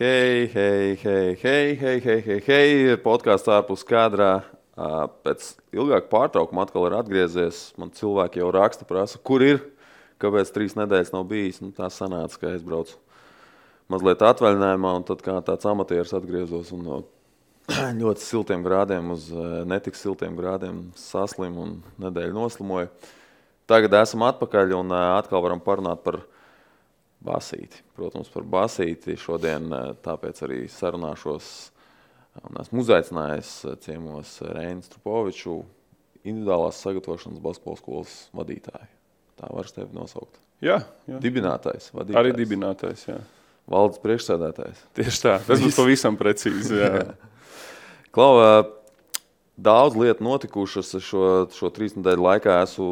Hei, hei, hei, hei, hei, hei, hei, hei. podkāsts ārpus kadrā. Pēc ilgāka pārtraukuma atkal ir atgriezies. Man cilvēki jau raksta, prasa, kur ir, kāpēc trīs nedēļas nav bijis. Nu, tā sanāca, ka es braucu mazliet atvaļinājumā, un tad kā tāds amatieris atgriezos un no ļoti siltiem grādiem uz netik siltiem grādiem saslimu un nedēļu noslimoju. Tagad esam atpakaļ un atkal varam parunāt par basīti. Protams, par basīti šodien ā, tāpēc arī sarunāšos un esmu uzaicinājis ā, ciemos Reinu Strupoviču, individuālās sagatavošanas basketbola skolas vadītāju. Tā var tevi nosaukt. Jā, jā. Dibinātājs, vadītājs. arī dibinātais. Jā. Valdes priekšsēdētājs. Tieši tā, tas būs pavisam precīzi. Jā. Klau, ā, daudz lietu notikušas šo, šo trīs nedēļu laikā. Esmu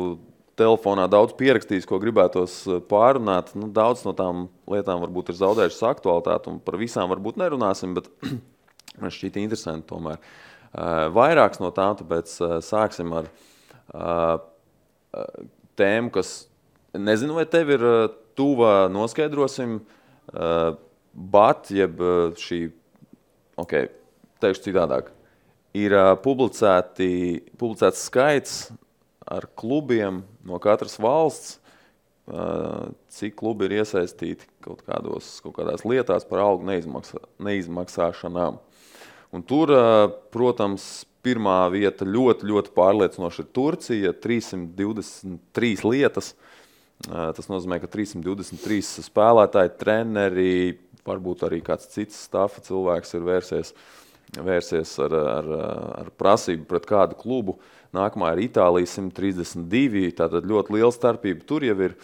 telefonā daudz pierakstījis, ko gribētos ā, pārunāt. Nu, daudz no tām lietām varbūt ir zaudējušas aktualitāti, un par visām varbūt nerunāsim, bet man šķiet interesanti tomēr. Ā, Vairākas no tām, tāpēc ā, sāksim ar tēmu, kas nezinu, vai tev ir tuva, noskaidrosim. Bat, jeb šī, ok, teikšu citādāk, ir publicēti, publicēts skaits ar klubiem no katras valsts, cik klubi ir iesaistīti kaut, kādos, kaut kādās lietās par algu neizmaksā, neizmaksāšanām. Un tur, protams, pirmā vieta ļoti, ļoti pārliecinoši ir Turcija. 323 lietas. Tas nozīmē, ka 323 spēlētāji, treneri, varbūt arī kāds cits stāfa cilvēks ir vērsies, vērsies ar, ar, ar prasību pret kādu klubu. Nākamā ir Itālija 132. Tātad ļoti liela starpība tur jau ir.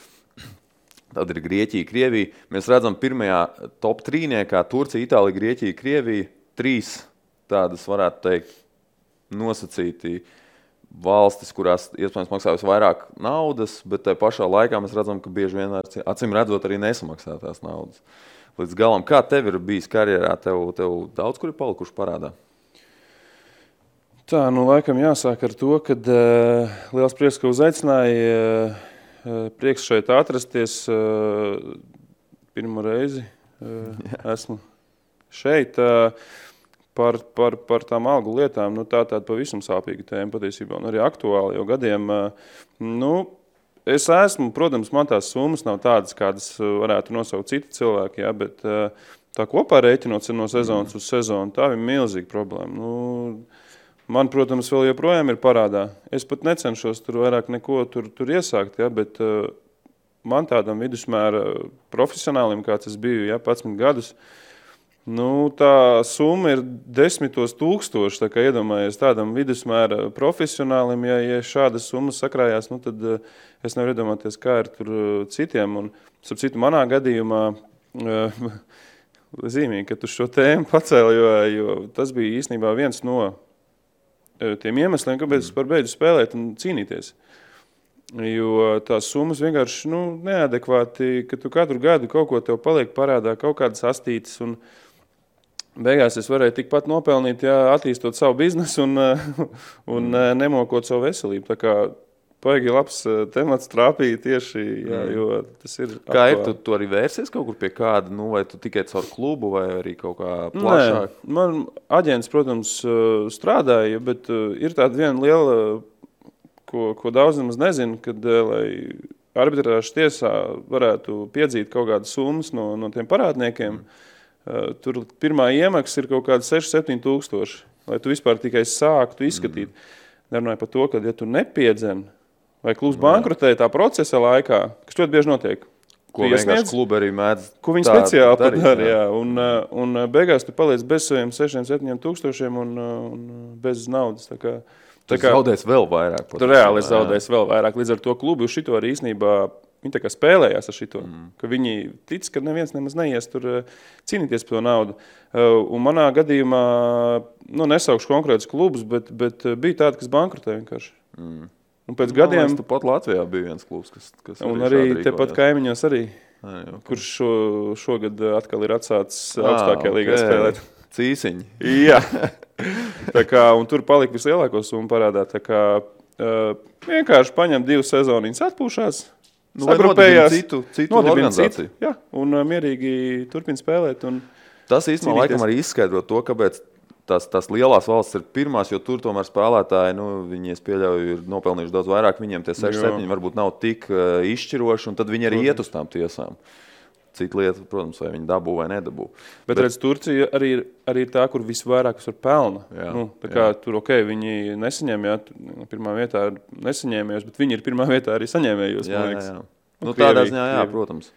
Tad ir Grieķija, Krievija. Mēs redzam, pirmajā top trīniekā Turcija, Itālija, Grieķija, Krievija. Trīs tādas, varētu teikt, nosacīti valstis, kurās iespējams maksā vairāk naudas, bet tajā pašā laikā mēs redzam, ka bieži vien acīm redzot arī nesamaksā tās naudas. Līdz galam, kā tev ir bijis karjerā, tev, tev daudz kur ir palikuši parādā? Tā, nu, laikam jāsāk ar to, ka uh, liels prieks, ka uzaicināja. Uh, prieks šeit atrasties. Uh, pirmo reizi uh, esmu šeit. Uh, par, par, par tām algu lietām. Nu, tā ir tāda pavisam sāpīga tēma patiesībā, un arī aktuāla jau gadiem. Nu, es esmu, protams, man tās summas nav tādas, kādas varētu nosaukt citi cilvēki, ja, bet tā kopā rēķinot no sezonas uz sezonu, tā ir milzīga problēma. Nu, Man, protams, vēl joprojām ir parādā. Es pat necenšos tur vairāk neko tur, tur iesākt, ja, bet uh, man tādam vidusmēra profesionālim, kāds es biju, ja, 11 gadus, nu, tā summa ir desmitos tūkstoši. Tā kā iedomājies tādam vidusmēra profesionālim, ja, ja šādas summas sakrājās, nu, tad uh, es nevaru iedomāties, kā ir tur uh, citiem. Un, starp citu, manā gadījumā uh, zīmīgi, ka tu šo tēmu pacēli, jo, jo tas bija īstenībā viens no tiem iemesliem, kāpēc es par beidzu spēlēt un cīnīties. Jo tās summas vienkārši nu, neadekvāti, ka tu katru gadu kaut ko tev paliek parādā, kaut kādas astītes. Un beigās es varēju tikpat nopelnīt, ja attīstot savu biznesu un, eh, un mm. nemokot savu veselību. Tā kā Paigi labs eh, temats trāpīja tieši, jā, jo tas ir. Kā ir? Tu, aktuāli. tu arī vērsies kaut kur pie kāda, nu, vai tu tikai caur klubu, vai arī kaut kā Nē, plašāk? man aģents, protams, eh, strādāja, bet eh, ir tāda viena liela, ko, ko daudz nemaz nezina, kad, lai arbitrāžas tiesā varētu piedzīt kaut kādas summas no, no tiem parādniekiem, mm. tur pirmā iemaksa ir kaut kāda 6-7 tūkstoši, lai tu vispār tikai sāktu izskatīt. Mm. Nerunāju par to, ka, ja tu nepiedzen, vai klubs bankrotē tā procesa laikā, kas ļoti bieži notiek, Ko iesniedz- klubi arī mēdz? Ko viņi tā speciāli padara, jā. Un, uh, un uh, beigās tu paliec bez saviem 6, 7 tūkstošiem un, uh, un bez naudas. Tā kā, Tu zaudēsi vēl vairāk. tu reāli zaudēsi vēl vairāk. Līdz ar to klubu uz šito arī īstenībā viņi tā kā spēlējās ar šito. Mm. Viņi tic, ka neviens nemaz neies tur cīnīties par to naudu. Un manā gadījumā, nu, nesaukšu konkrētus klubus, bet, bet bija tādi, kas bankrotē vienkārši. Mm. Un pēc Man gadiem, liekas, pat Latvijā bija viens klubs, kas, kas un arī šādi tepat kaimiņos, arī, Ai, ok. kurš šo, šogad uh, atkal ir atsācis Ā, augstākajā līgā ok. spēlēt. Cīsiņi. Jā, tā kā, tur palika vislielāko summu parādā. Tā kā, uh, vienkārši paņem divas sezonas, atpūšās, Nu, sagrupējās, citu, citu organizāciju. citu, jā, un uh, mierīgi turpina spēlēt. Un, Tas īstenībā laikam arī izskaidro to, kāpēc tās, tās lielās valsts ir pirmās, jo tur tomēr spēlētāji, nu, viņi, es pieļauju, ir nopelnījuši daudz vairāk. Viņiem tie 6, 7 varbūt nav tik uh, izšķiroši, un tad viņi arī iet uz tām tiesām. Cita lieta, protams, vai viņi dabū vai nedabū. Bet, bet redz, Turcija arī ir, arī ir tā, kur visvairāk var pelna. Jā, nu, kā, tur ok, viņi nesaņēma, jā, pirmā vietā nesaņēmējos, bet viņi ir pirmā vietā arī saņēmējos. Jā, jā, jā. Nu, nu, tādā ziņā, jā, protams.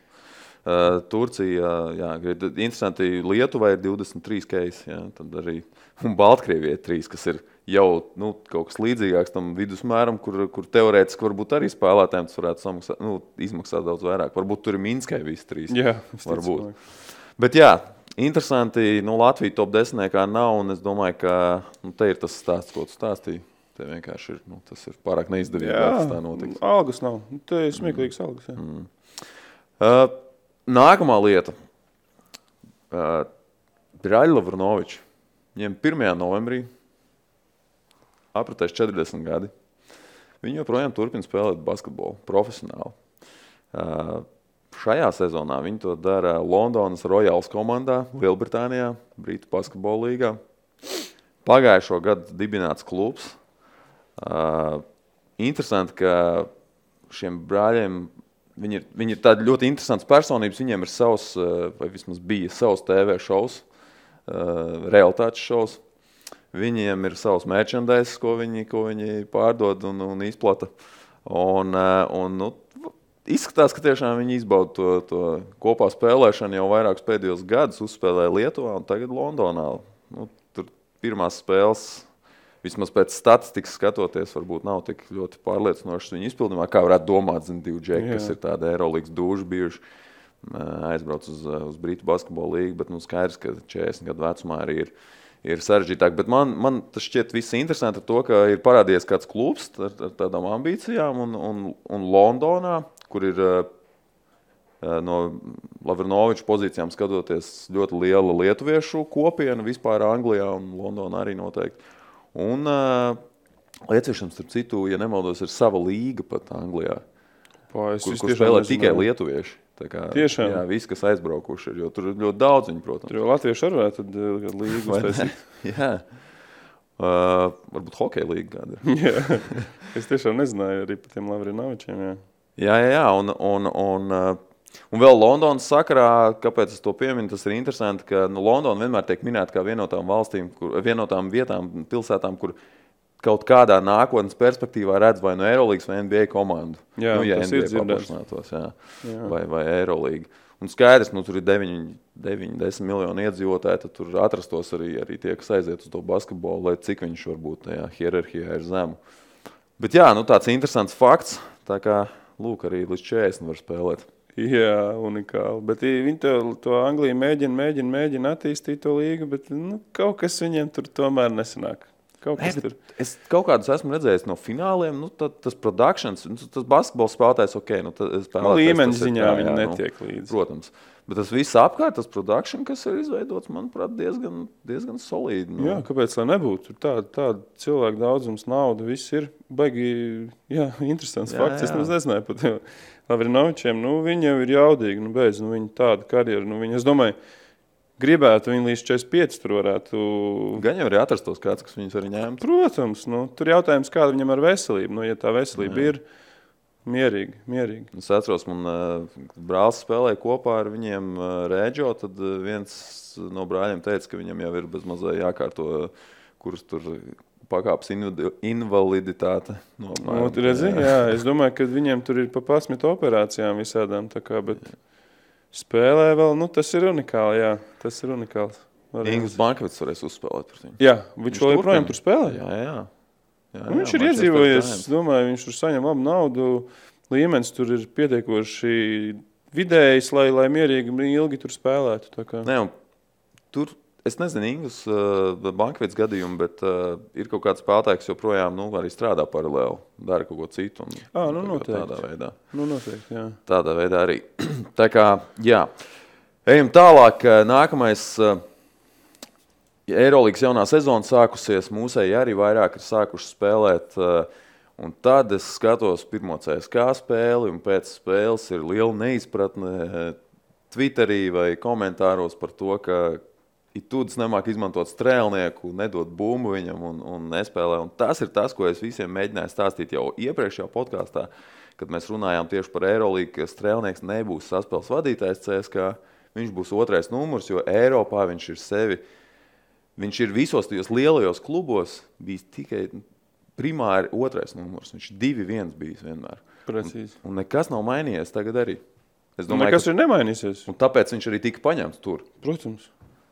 Uh, Turcija, jā, interesanti, Lietuvai ir 23 keisi, jā, tad arī, un Baltkrievijai ir 3, kas ir jau nu, kaut kas līdzīgāks tam vidusmēram, kur, kur teorētiski varbūt arī spēlētājiem tas varētu samaksāt, nu, izmaksāt daudz vairāk. Varbūt tur ir Minskai visi trīs. Jā, varbūt. Bet jā, interesanti, nu, Latvija top 10 kā nav, un es domāju, ka nu, te ir tas stāsts, ko tu stāstīji. Te vienkārši ir, nu, tas ir pārāk neizdevīgi, jā, tas tā notiks. Algas nav. Te ir smieklīgs mm. algas, jā. Mm. Uh, Nākamā lieta. Uh, Braļla Vrnovičs. Viņiem 1. novembrī apritēs 40 gadi. Viņi joprojām turpina spēlēt basketbolu profesionāli. Uh, šajā sezonā viņi to dara Londonas Royals komandā, Lielbritānijā, Brītu basketbola līgā. Pagājušo gadu dibināts klubs. Uh, interesanti, ka šiem brāļiem Viņi ir, viņi ir tādi ļoti interesanti personības. Viņiem ir savs, eh, vai vismaz bija savs TV šovs, eh, realitātes šovs. Viņiem ir savs merchandise, ko viņi, ko viņi pārdod un, un izplata. Un, eh, un, nu, izskatās, ka tiešām viņi izbauda to, to kopā spēlēšanu jau vairākus pēdējos gadus. Uzspēlēja Lietuvā un tagad Londonā. Nu, tur pirmās spēles vismaz pēc statistikas skatoties, varbūt nav tik ļoti pārliecinošas viņa izpildījumā, kā varētu domāt, zin, divi džeki, kas ir tādi Eirolandes duži bijuši. Aizbrauc uz, uz Brītu basketbola līniju, bet nu, skaidrs, ka 40 gadu vecumā arī ir, ir sarežģītāk. Bet man, man tas šķiet viss interesanti ar to, ka ir parādījies kāds klubs ar, ar tādām ambīcijām, un, un, un Londonā, kur ir no Lavrinoviča pozīcijām skatoties ļoti liela lietuviešu kopiena vispār Anglijā un Londonā arī noteikti. Un uh, Lietuviem, starp citu, ja nemaldos, ir sava līga pat Anglijā. Pā, es kur, kur spēlē nezinu. tikai lietuvieši. Kā, Tiešām. Jā, visi, kas aizbraukuši ir, jo tur ir ļoti daudz viņu, protams. Tur jau latvieši arī varētu līgu uztaisīt. jā. Uh, varbūt hokeja līga kāda ir. jā. Es tiešām nezināju arī par tiem Lavrinovičiem, jā. Jā, jā, jā, un, un, un Un vēl Londonas sakarā, kāpēc es to pieminu, tas ir interesanti, ka nu, Londona vienmēr tiek minēta kā viena no tām valstīm, kur, viena no tām vietām, pilsētām, kur kaut kādā nākotnes perspektīvā redz vai no nu Eirolandes vai NBA komandu. Jā, nu, ja tas NBA ir dzirdēts. Jā, jā. Vai, vai Eirolandes. Un skaidrs, nu, tur ir 9, 9, 10 miljoni iedzīvotāji, tad tur atrastos arī, arī tie, kas aiziet uz to basketbolu, lai cik viņš varbūt tajā hierarhijā ir zemu. Bet jā, nu, tāds interesants fakts. Tā kā lūk, arī līdz 40 var spēlēt. Jā, unikāli. Bet viņi to, to Angliju mēģina, mēģina, mēģina attīstīt to līgu, bet nu, kaut kas viņiem tur tomēr nesanāk. Kaut Nē, tur... Es kaut kādus esmu redzējis no fināliem. Nu, tad, tas produkcijas, nu, tas basketbols spēlētājs, ok, nu, nu, līmenis ziņā viņi jā, netiek nu, līdzi. Protams. Bet tas viss apkārt, tas produkcija, kas ir izveidots, manuprāt, diezgan, diezgan solīdi. Nu. Jā, kāpēc lai nebūtu? Tur tāda, tāda cilvēka daudzums, nauda, viss ir baigi, jā, interesants jā, fakts. Jā. Es nezināju par to. Lavrinovičiem, nu, viņi jau ir jaudīgi, nu, beidz, nu, viņi tāda karjera, nu, viņi, es domāju, gribētu viņi līdz 45 tur varētu. Gan jau arī atrastos kāds, kas viņus arī ņēma. Protams, nu, tur jautājums, kāda viņam ar veselību, nu, ja tā veselība Jā. ir mierīgi, mierīgi. Es atceros, man uh, brālis spēlēja kopā ar viņiem uh, Rēģo, tad uh, viens no brāļiem teica, ka viņam jau ir bez mazā jākārto, kurus tur pakāpes invaliditāte. No, nu, redzi, jā, es domāju, ka viņiem tur ir pa pasmit operācijām visādām. Kā, bet spēlē vēl, nu, tas ir unikāli. Jā, tas ir unikāls. Ingūns Bankovits varēs uzspēlēt par viņu. Jā, viņš, viņš vēl joprojām tur spēlē. Jā, jā. jā, jā nu, viņš ir iedzīvojies, es domāju, viņš tur saņem labu naudu. Līmenis tur ir pietiekoši vidējs, lai, lai mierīgi ilgi tur spēlētu. Nē, tur Es nezinu, Ingūnas uh, bankvietas gadījumu, bet uh, ir kaut kāds spēlētājs, kas joprojām nu, arī strādā paralēli, dara kaut ko citu. Un, à, nu, noteikti. Tādā veidā. Nu, noteikti jā. tādā veidā arī. Tā kā, jā. Ejam tālāk. Nākamais. Uh, Eirolandes jaunā sezona sākusies, mūsēji arī vairāk ir sākuši spēlēt. Un tad es skatos pirmo CSK spēli, un pēc spēles ir liela neizpratne Twitterī vai komentāros par to, ka Tudis nemāk izmantot strēlnieku, nedod bumbu viņam un, un nespēlē. Un tas ir tas, ko es visiem mēģināju stāstīt jau iepriekšējā podkāstā, kad mēs runājām tieši par Eirolandu, ka strēlnieks nebūs saspēles vadītājs CSK. Viņš būs otrais numurs, jo Eiropā viņš ir sevi. Viņš ir visos tajos lielajos klubos bijis tikai primāri otrais numurs. Viņš ir divi viens bijis vienmēr. Precīzi. Un, un nekas nav mainījies tagad arī. Es domāju, nekas ka... ir nemainījies. Un tāpēc viņš arī tika paņemts tur. Protams.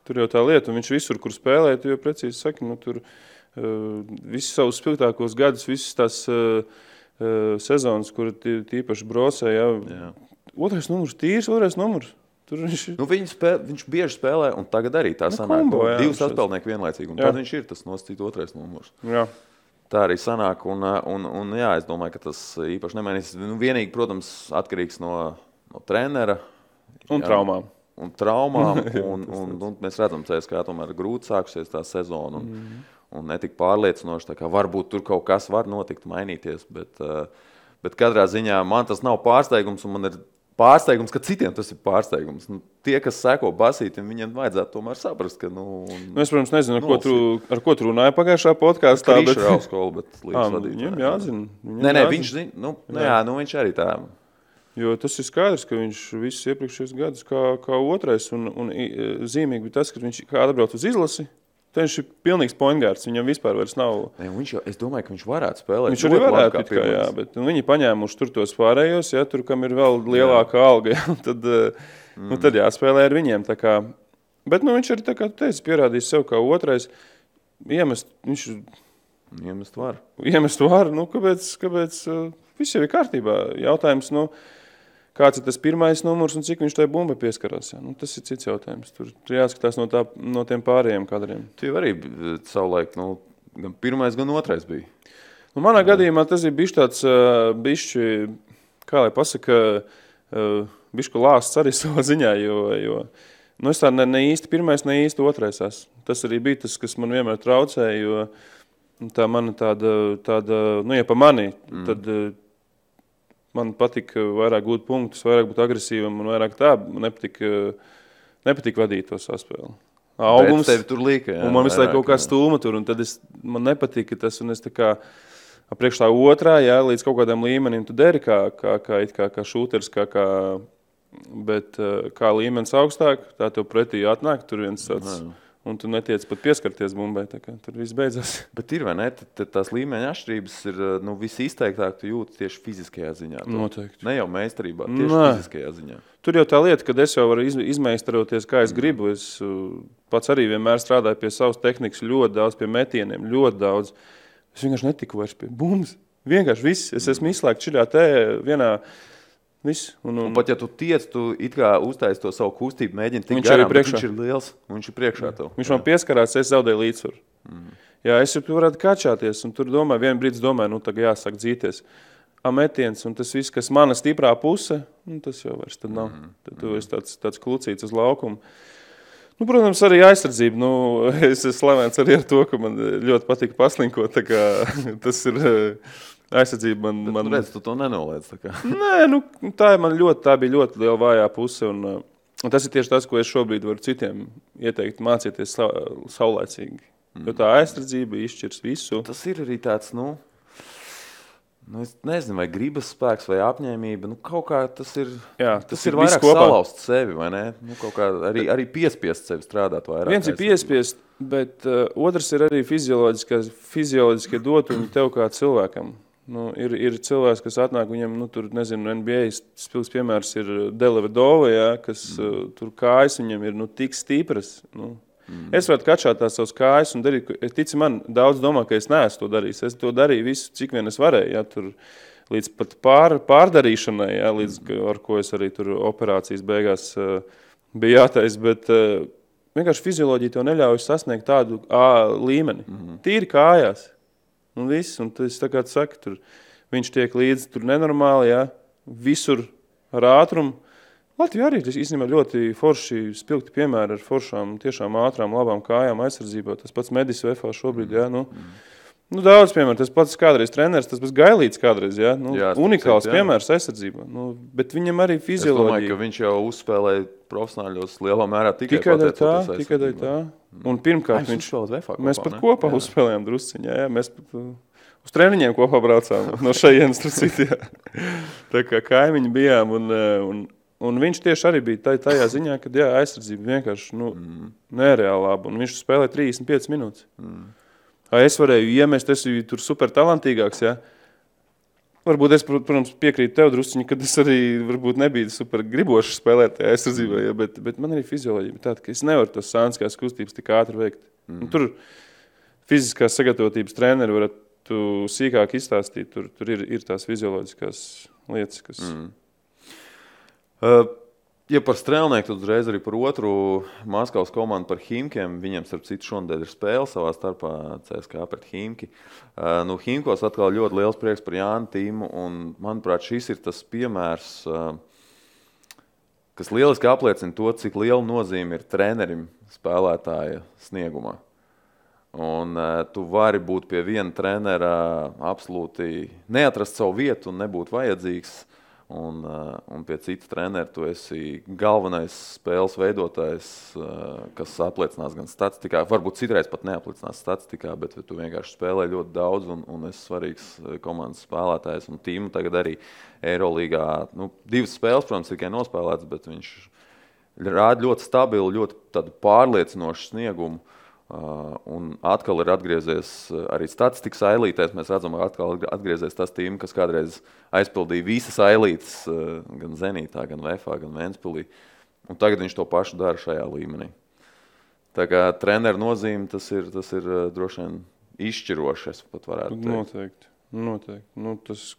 Tur jau tā lieta, un viņš visur, kur spēlē, tu jau precīzi saki, nu, tur uh, visus savus spilgtākos gadus, visas tās uh, uh, sezonas, kur tīpaši brosē, jā. jā. Otrais numurs, tīrs otrais numurs. Tur viņš ir. Nu, spēl, viņš bieži spēlē, un tagad arī tā nu, sanāk. Kombo, jā, Divi saspēlnieki vienlaicīgi, un jā. tad viņš ir tas nosacīt otrais numurs. Jā. Tā arī sanāk, un, un, un jā, es domāju, ka tas īpaši nemainīs. Nu, vienīgi, protams, atkarīgs no, no trenera. Un jā. traumām un traumām. Un, un, un mēs redzam, ka tomēr ir grūti sākusies tā sezona. Un, mm. un netik pārliecinoši. Varbūt tur kaut kas var notikt, mainīties. Bet, uh, bet katrā ziņā man tas nav pārsteigums. Man ir pārsteigums, ka citiem tas ir pārsteigums. Nu, tie, kas seko basītam, viņiem vajadzētu tomēr saprast, ka. Nu, nu, es, protams, nezinu, ar ko tu, ar ko tu runāji pagājušā podkāstā. Bet... Viņš ir augstskola, bet līdz vadītājiem. Viņam jāzina. Viņam nē, nē, viņš zina. Nu, nu, jā, nu, viņš arī tā. Jo tas ir skaidrs, ka viņš visus iepriekšējos gadus kā, kā otrais. Un, un zīmīgi bija tas, ka viņš atbrauc uz izlasi. Viņš ir pilnīgs poingārds. Viņam vispār nav. Ne, viņš jau, es domāju, ka viņš varētu spēlēt. Viņš arī varētu, kā, kā, jā, bet nu, viņi paņēmuši tur tos pārējos, ja tur kam ir vēl lielāka jā. alga. Ja, tad, mm. nu, tad jāspēlē ar viņiem. Kā, bet nu, viņš arī, teici, pierādījis sev kā otrais. Iemest, viņš iemest var. Iemest var. Nu, kāpēc? kāpēc viss jau ir kārtībā. Jautājums. Nu, kāds ir tas pirmais numurs un cik viņš tai bumbai pieskarās. Ja? Nu, tas ir cits jautājums. Tur, tur jāskatās no, tā, no tiem pārējiem kadriem. Tu arī eh, savulaik, nu, gan pirmais, gan otrais bija. Nu, manā Jā. gadījumā tas ir bijis tāds, uh, bišķi, kā lai pasaka, uh, bišķi lāsts arī savā ziņā, jo, jo nu, es tā ne, ne īsti pirmais, ne īsti otrais esmu. Tas arī bija tas, kas man vienmēr traucēja, jo tā mana tāda, tāda nu, ja pa mani, mm. tad man patīk vairāk gūt punktus, vairāk būt agresīvam un vairāk tā. Man nepatīk, nepatīk vadīt to saspēli. Augums tev tur līka. Jā, man visu laiku kaut kā stūma tur, un tad es, man nepatika tas, un es tā kā priekš tā otrā, jā, līdz kaut kādam līmenim tu deri kā, kā, kā, kā, kā šūters, kā, kā, bet kā līmenis augstāk, tā tev pretī atnāk, tur viens tāds. Jā un tu netiec pat pieskarties bumbai. Tur viss beidzās. Bet ir vai ne? Tad tās līmeņa atšķirības ir nu, visizteiktāk, tu jūti tieši fiziskajā ziņā. Tu, Noteikti. Ne jau meistarībā, tieši Nē. fiziskajā ziņā. Tur jau tā lieta, ka es jau varu izmeistaroties, kā es mm. gribu. Es uh, pats arī vienmēr strādāju pie savas tehnikas, ļoti daudz pie metieniem, ļoti daudz. Es vienkārši netiku vairs pie bumbas. Vienkārši viss. Es esmu izslēgts šajā te vienā Viss. Un, un... un pat ja tu tiec, tu it kā uztaisīji to savu kustību, mēģini tikt garām, viņš ir liels un viņš ir priekšā tev. Viņš man pieskarās, es zaudēju līdzsvaru. Mm. Jā, es tur varētu kačāties, un tur domāju, vienu brīdi domāju, nu tagad jāsāk dzīties. Ametiens, un tas viss, kas mana stiprā puse, nu, tas jau vairs nav. Mm. Tad tu esi tāds, tāds klucīts uz laukumu. Nu, protams, arī aizsardzība. Nu, es esmu slavens arī ar to, ka man ļoti patīk paslinkot. Tas ir Aizsardzība man. Bet man... Tu redz, tu to nenoliedz. Nē, nu, tā, ļoti, tā bija ļoti liela vājā puse. Un, un tas ir tieši tas, ko es šobrīd varu citiem ieteikt, mācīties sa saulēcīgi. Mm. Jo tā aizsardzība izšķirs visu. Tas ir arī tāds, nu, nu es nezinu, vai gribas spēks vai apņēmība. Nu, kaut kā tas ir, Jā, tas, tas ir, ir vairāk salauzt sevi, vai ne? Nu, kaut kā arī, arī piespiest sevi strādāt vairāk. Viens ir piespiest, bet uh, otrs ir arī fizioloģiskie dotumi tev kā cilvēkam. Nu, ir, ir cilvēks, kas atnāk, viņam, nu, tur, nezinu, NBA spilgts piemērs ir Delevedova, ja, kas mm. uh, tur kājas viņam ir nu, tik stipras. Nu. Mm. Es varu kačāt tās savas kājas un darīt, es tici man, daudz domā, ka es neesmu to darījis. Es to darīju visu, cik vien es varēju, ja, tur līdz pat pār, pārdarīšanai, ja, līdz, mm. ar ko es arī tur operācijas beigās uh, bija jātais, bet uh, vienkārši fizioloģija tev neļauj sasniegt tādu ā, līmeni. Mm. Tīri kājās. Un viss, un tas tā kā saka, tur viņš tiek līdzi tur nenormāli, ja, visur ar ātrumu. Latvija arī ir īstenībā ļoti forši spilgti piemēri ar foršām, tiešām ātrām, labām kājām aizsardzībā. Tas pats Medis VFā šobrīd, ja, nu, Nu, daudz, piemēram, tas pats kādreiz treneris, tas bija Gailīts kādreiz. Ja? Nu, Jā, unikāls citu, jā. piemērs aizsardzībā. Nu, bet viņam arī Es domāju, ka fizioloģija. viņš jau uzspēlēja profesionāļos lielā mērā tikai, Tikai dēļ tā, tikai dēļ tā. Un pirmkārt, Viņš viņš, VFA mēs kopā, pat ne? kopā Jā. uzspēlējām drusciņā. Jā, mēs pat uh, uz treniņiem kopā braucām no šejienes tur citā. Tā kā kaimiņi bijām. Un, uh, un, un viņš tieši arī bija tai- tajā ziņā, ka jā, aizsardzība vienkārši nu, Mm. nereāli laba. Un viņš spēlēja 35 minūtes. Mm. Es varēju iemest, es biju tur super talantīgāks. Ja? Varbūt es, prot- protams, piekrītu tev druskuļi, ka es arī varbūt nebiju super gribošs spēlēt tajā aizsardzībā, ja? bet, bet man arī fizioloģija tāda, ka es nevaru tos sānskās kustības tik ātri veikt. Mm. Tur fiziskās sagatavotības treneri varētu sīkāk izstāstīt. Tur, tur ir, ir tās fizioloģiskās lietas, kas. Mm. Uh, Ja par strēlnieku, tad uzreiz arī par otru Maskavas komandu, par Himkiem. Viņiem, starp citu, šonadēļ ir spēle savā starpā CSK pret Himki. Uh, nu, Himkos atkal ļoti liels prieks par Jānu Tīmu. Un, manuprāt, šis ir tas piemērs, uh, kas lieliski apliecina to, cik liela nozīme ir trenerim spēlētāja sniegumā. Un, uh, tu vari būt pie viena trenera, absolūti neatrast savu vietu un nebūt vajadzīgs. Un, uh, un pie cita trenera tu esi galvenais spēles veidotājs, uh, kas apliecinās gan statistikā, varbūt citreiz pat neapliecinās statistikā, bet tu vienkārši spēlē ļoti daudz un, un esi svarīgs uh, komandas spēlētājs. Un tīmu tagad arī Eirolandā. Nu, divas spēles, protams, tikai nospēlētas, bet viņš rāda ļoti stabilu, ļoti pārliecinošu sniegumu. Uh, un atkal ir atgriezies uh, arī statistikas ailītēs. Mēs redzam, ka atkal atgriezies tas tīms, kas kādreiz aizpildīja visas ailītes, uh, gan Zenītā, gan Vēfā, gan Vēnspilī. Un tagad viņš to pašu dara šajā līmenī. Tā kā treneru nozīme tas ir, tas ir droši vien izšķiroši. Es pat varētu teikt. Noteikti. noteikti. Nu, tas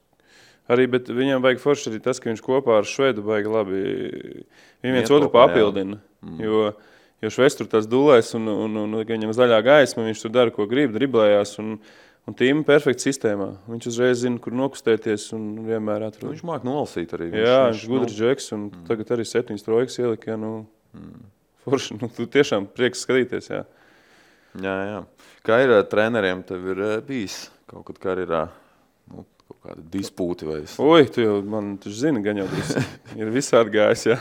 arī, viņam vajag forši arī tas, ka viņš kopā ar Švedu vajag labi. Viņi viens otru kopā, jā. papildina. Mm. Jo, jo Šveids tur tas dulēs un, un, un, un viņam zaļā gaisma, viņš tur dara, ko grib, driblējās. Un, un tīma perfekta sistēmā. Viņš uzreiz zina, kur nokustēties un vienmēr Nu, atrod. Viņš māca nolasīt arī. Jā, viņš ir gudrs džeks, un mm. tagad arī septiņas trojkas ielika. Ja, nu, mm. Forši, nu, tu tiešām prieks skatīties. Jā. Jā, jā. Kā ir ar treneriem, tev ir eh, bijis kaut kad karjerā kaut kāda dispūti vai es... Oi, tu jau man taču zini, gan jau tas ir visādi gājis. Jā.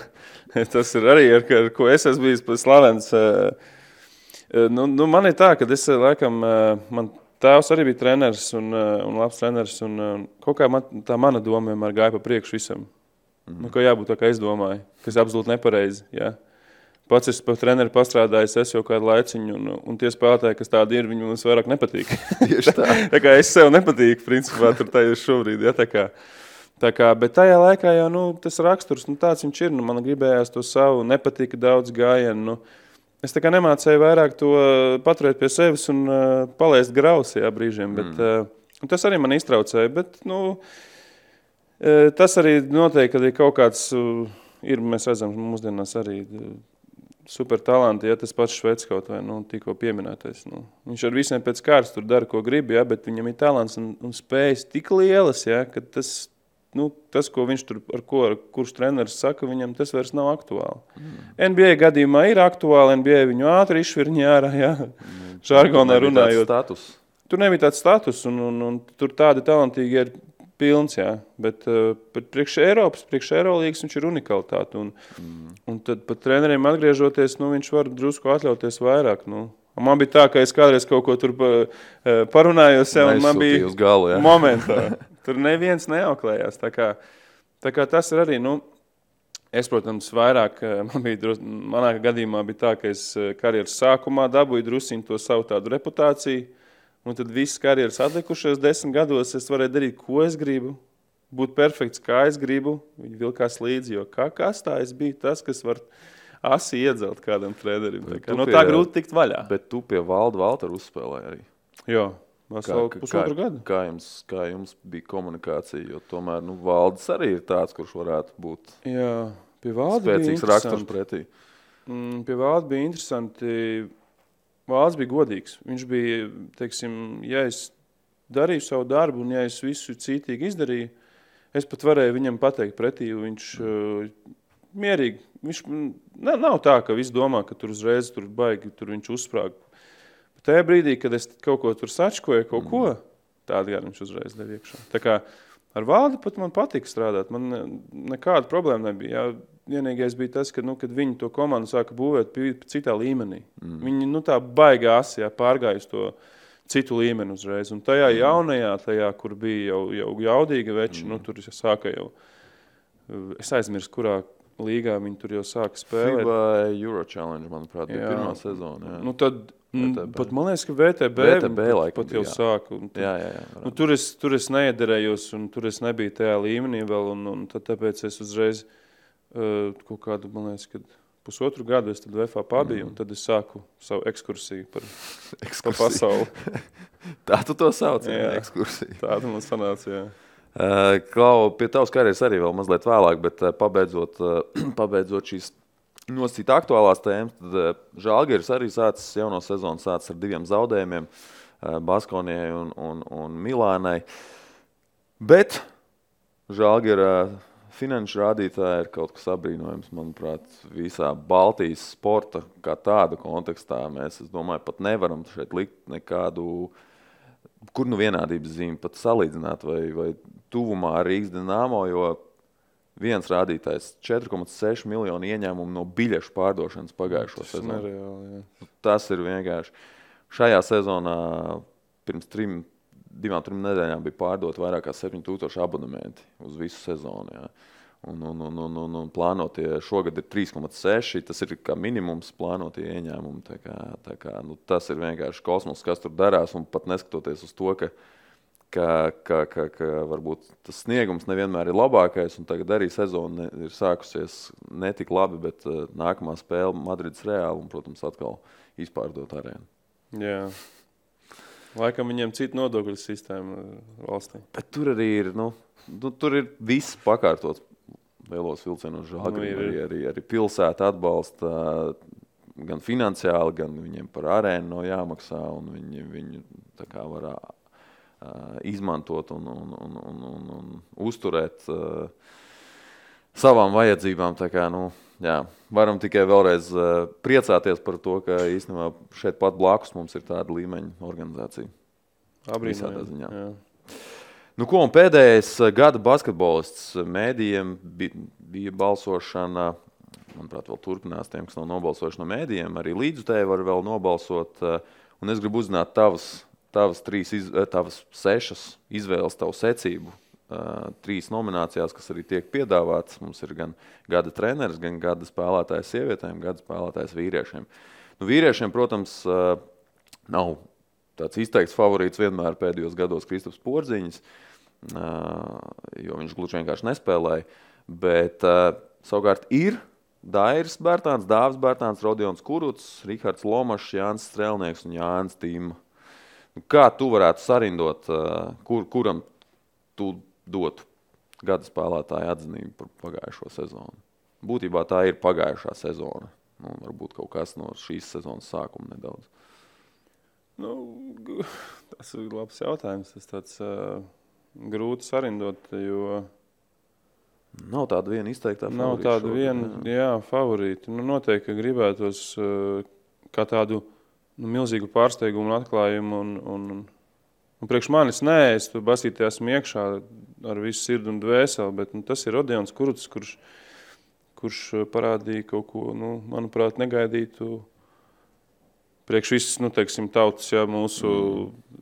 Tas ir arī, ar, ar ko es esmu bijis slavens. Nu, nu, man ir tā, ka es laikam, man tēvs arī bija treneris un, un labs treneris. Un, kaut kā man, tā mana doma vienmēr gāja pa priekšu visam. Mm. Nu, ka jābūt tā, kā es domāju, kas absolūti nepareizi. Jā. Pats esmu par treneru pastrādājis, es jau kādu laiciņu, un, un tie spēlētāji, kas tādi ir, viņi mums vairāk nepatīk. Tieši tā. tā kā es sev nepatīku, principā, tur tajā šobrīd. Ja, tā kā, tā kā, bet tajā laikā jau nu, tas raksturs, nu, tāds viņš ir. Nu, man gribējās to savu, nepatika daudz gājienu. Nu, es tā kā nemācēju vairāk to paturēt pie sevis un uh, palaist grausī ja, brīžiem. Bet, mm. uh, tas arī man iztraucēja. Bet, nu, uh, tas arī noteikti, ir kaut kāds, uh, ir, mēs redzam, mūsdienās arī. Super talanti, ja tas pats šveicis kaut vai nu, tikko pieminētais. Nu. Viņš ar visiem pēc kārtas tur dara, ko grib, ja, bet viņam ir talants un, un spējas tik lielas, ja, ka tas, nu, tas, ko viņš tur, ar ko, ar kurš treneris saka, viņam tas vairs nav aktuāli. Mm. NBA gadījumā ir aktuāli, NBA viņu ātri izšvirņā ārā, ja, žargonā runājot. Status. Tur nebija tāds status, un, un, un tur tādi talantīgi ir pilns, jā, bet, uh, bet priekš Eiropas, priekš Eirolīgas viņš ir unikalitāte. Un, mm. un tad pat treneriem atgriežoties, nu, viņš var drusku atļauties vairāk. Nu. Man bija tā, ka es kādreiz kaut ko tur eh, parunājos, sev, un man bija uz galu, jā. momentā. Tur neviens neauklējās. Tā kā, tā kā tas ir arī. Nu, Es, protams, vairāk, eh, man bija, drus- manā gadījumā bija tā, ka es eh, karjeras sākumā dabūju druskuļi to savu reputāciju, un tad viss karjeras atlikušajos desmit gados es varēju darīt, ko es gribu, būt perfekts, kā es gribu. Viņi vilkās līdzi, jo kā kastā es biju tas, kas var asi iedzelt kādam trenerim. Tā kā, tu no tā pie- grūti tikt vaļā. Bet tu pie valda Valtera uzspēlēji arī. Veselu pusotru gadu. kā, jums, kā jums bija komunikācija? Jo tomēr nu, valdes arī ir tāds, kurš varētu būt Jā, pie spēcīgs raksturs pretī. Mm, Pie Vālda bija interesanti. Vālds bija godīgs. Viņš bija, teiksim, ja es darīju savu darbu, un ja es visu cītīgi izdarīju, es pat varēju viņam pateikt pretī. Viņš uh, mierīgi. Viņš mm, nav, nav tā, ka viss domā, ka tur uzreiz tur baigi, tur viņš uzsprāg. Bet tajā brīdī, kad es kaut ko tur sačkoju, kaut ko tādu gāru viņš uzreiz deva iekšā. Tā kā ar vārdu pat man patika strādāt. Man ne- nekāda problēma nebija. Jā. Vienīgais bija tas, ka, nu, viņi to komandu sāka būvēt citā līmenī. Mm. Viņi nu, tā baigās, ja pārgāja uz to citu līmeni uzreiz. Un tajā jaunajā, tajā, kur bija jau, jau jaudīga veči, mm. nu, tur jau sāka jau. Es aizmirsu, kurā līgā viņi tur jau sāka spēlēt. FIBA Euro Challenge, manuprāt, bija Jā. pirmā sezona. Jā. Nu, tad, mm, VTB. pat, man liekas, ka VTB, VTB laikam pat jau bija, jā. sāka. un tad- jā, jā, jā, Nu, tur, es, tur es neiederējos, un tur es nebiju tajā līmenī vēl. Un, un tad, tāpēc es uzreiz uh, kaut kādu, man liekas, kad pusotru gadu es tad VFA pabiju, mm. un tad es sāku savu ekskursiju par, par Ekskursija. pasauli. Tā tu to sauc, jā, Jā. ekskursija. Tāda man sanāca. Jā. Uh, Klau, pie tavas karjeras arī vēl mazliet vēlāk, bet uh, pabeidzot, pabeidzot šīs nosacīt aktuālās tēmas, tad Žalgiris arī sācis jauno sezonu sācis ar diviem zaudējumiem Baskonijai un, un, un Milānai. Bet Žalgira finanšu rādītāji ir kaut kas apbrīnojams, manuprāt, visā Baltijas sporta kā tāda kontekstā. Mēs, es domāju, pat nevaram šeit likt nekādu kur nu vienādības zīme pat salīdzināt, vai, vai tuvumā Rīgas dīnāmo, jo viens rādītājs - 4,6 miljonu ieņēmumu no biļešu pārdošanas pagājušo Tas sezonu. nereāli. Jā. Tas ir vienkārši. Šajā sezonā pirms trim, divām, trim nedēļām bija pārdot vairāk kā 7000 abonementi uz visu sezonu. Jā. Un, un, un, un, un, un plānotie šogad ir 3,6. Tas ir minimums plānotie ieņēmumi. Tā kā, tā kā, nu, tas ir vienkārši kosmos, kas tur darās. Un pat neskatoties uz to, ka, ka, ka, ka, ka varbūt tas sniegums nevienmēr ir labākais, un tagad arī sezona ir sākusies ne tik labi, bet uh, nākamā spēle Madrides Reāli un, protams, atkal izpārdot arēnu. Jā. Laikam viņiem cita nodokļu sistēma uh, valstī. Bet tur arī ir, nu, nu, tur ir viss pakārtots lielos vilcienos žāgri. Nu, ir, arī, arī, arī pilsēta atbalsta gan finansiāli, gan viņiem par arēnu no jāmaksā, un viņi viņu tā kā var ā, izmantot un, un, un, un, un, un uzturēt ā, savām vajadzībām. Tā kā, nu, jā, varam tikai vēlreiz ā, priecāties par to, ka īstenībā šeit pat blakus mums ir tāda līmeņa organizācija. Abrīnojami. ziņā. Jā. Nu, ko, pēdējais eh, gada basketbolists mēdījiem bija, bija balsošana. Manuprāt, vēl turpinās tiem, kas nav nobalsojuši no mēdījiem. Arī līdzutēji var vēl nobalsot. eh, Un es gribu uzzināt tavas, tavas, trīs, iz, eh, tavas sešas izvēles, tavu secību. Trīs nominācijās, kas arī tiek piedāvātas. Mums ir gan gada treneris, gan gada spēlētājs sievietēm, gan gada spēlētājs vīriešiem. Nu, vīriešiem, protams, nav tāds izteikts favorīts vienmēr pēdējos gados Kristaps Porziņš, jo viņš gluži vienkārši nespēlēja. Bet savukārt ir Dairis Bērtāns, Dāvis Bērtāns, Rodions Kuruts, Rihards Lomašs, Jānis Strēlnieks un Jānis Tīma. Nu, Kā tu varētu sarindot, kur, kuram tu dotu gada spēlētāju atzinību par pagājušo sezonu? Būtībā tā ir pagājušā sezona. Nu, varbūt kaut kas no šīs sezonas sākuma nedaudz. Nu, tas ir labs jautājums. Tas tāds uh, grūti sarindot, jo Nav tāda viena izteikta nav favorīta tāda šogad, viena jā. jā, favorīta. Nu, noteikti gribētos uh, kā tādu nu, milzīgu pārsteigumu un atklājumu. Un, un, un, un priekš manis nē, es tur basītē esmu iekšā ar visu sirdi un dvēseli, bet nu, tas ir Rodions Kurts, kurš, kurš uh, parādīja kaut ko, nu, manuprāt, negaidītu. Priekš visas, nu, teiksim, tautas, jā, mūsu mm.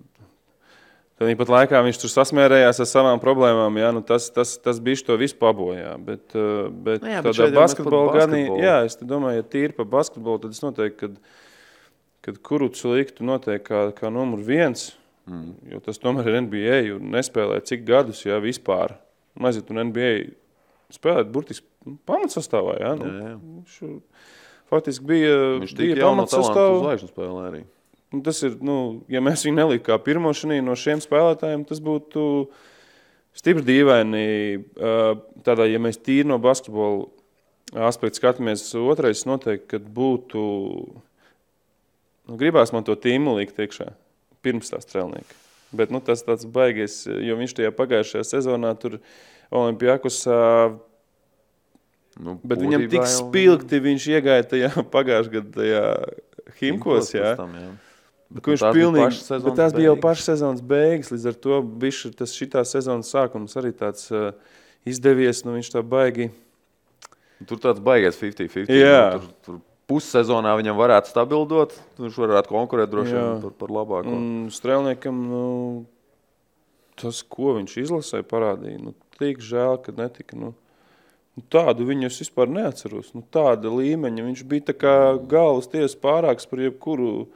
Tāpat laikā viņš tur sasmērējās ar savām problēmām. Jā, nu tas, tas, tas bija to visu pabojā. Bet, uh, bet, Nu jā, bet tādā mēs basketbola ganī, jā, es domāju, ja tīri par basketbolu, tad es noteikti, kad, kad kurucu liktu noteikti kā, kā numur viens, mm. jo tas tomēr ir NBA un nespēlē cik gadus, jā, vispār. Un aiziet un NBA spēlēt burtiski nu, pamatsastāvā, jā. Nu, Jā, jā. Viņš, faktiski bija, Viņš bija pamatsastāvā. arī. Nu, tas ir, nu, ja mēs viņu neliktu kā pirmo šī no šiem spēlētājiem, tas būtu stipri dīvaini. Tādā, ja mēs tīri no basketbola aspekta skatāmies, otrais noteikti, kad būtu, nu, gribās man to tīmu likt iekšā pirms tā strēlnieka. Bet nu, tas tāds baigais, jo viņš tajā pagājušajā sezonā tur Olimpijākusā Nu, Bet viņam tik spilgti viņš iegāja tajā pagājušajā gadā, Himkos. Jā. tam, jā. Bet, viņš pilnīgi, bet tās bija jau pašas sezonas beigas. Līdz ar to bišķi, tas šitā sezonas sākums arī tāds uh, izdevies. Nu, viņš tā baigi. Tur tāds baigies 50-50. Jā. Nu, tur, tur pussezonā viņam varētu stabilizēt. Viņš varētu konkurēt droši vien par, par labāko. Un strēlniekam, nu, tas, ko viņš izlasīja, parādīja. Nu, tik žēl, ka netika. Nu, nu, tādu viņu es vispār neatceros. Nu, tāda līmeņa. Viņš bija tā kā galvas tiesa pārāks par jebkuru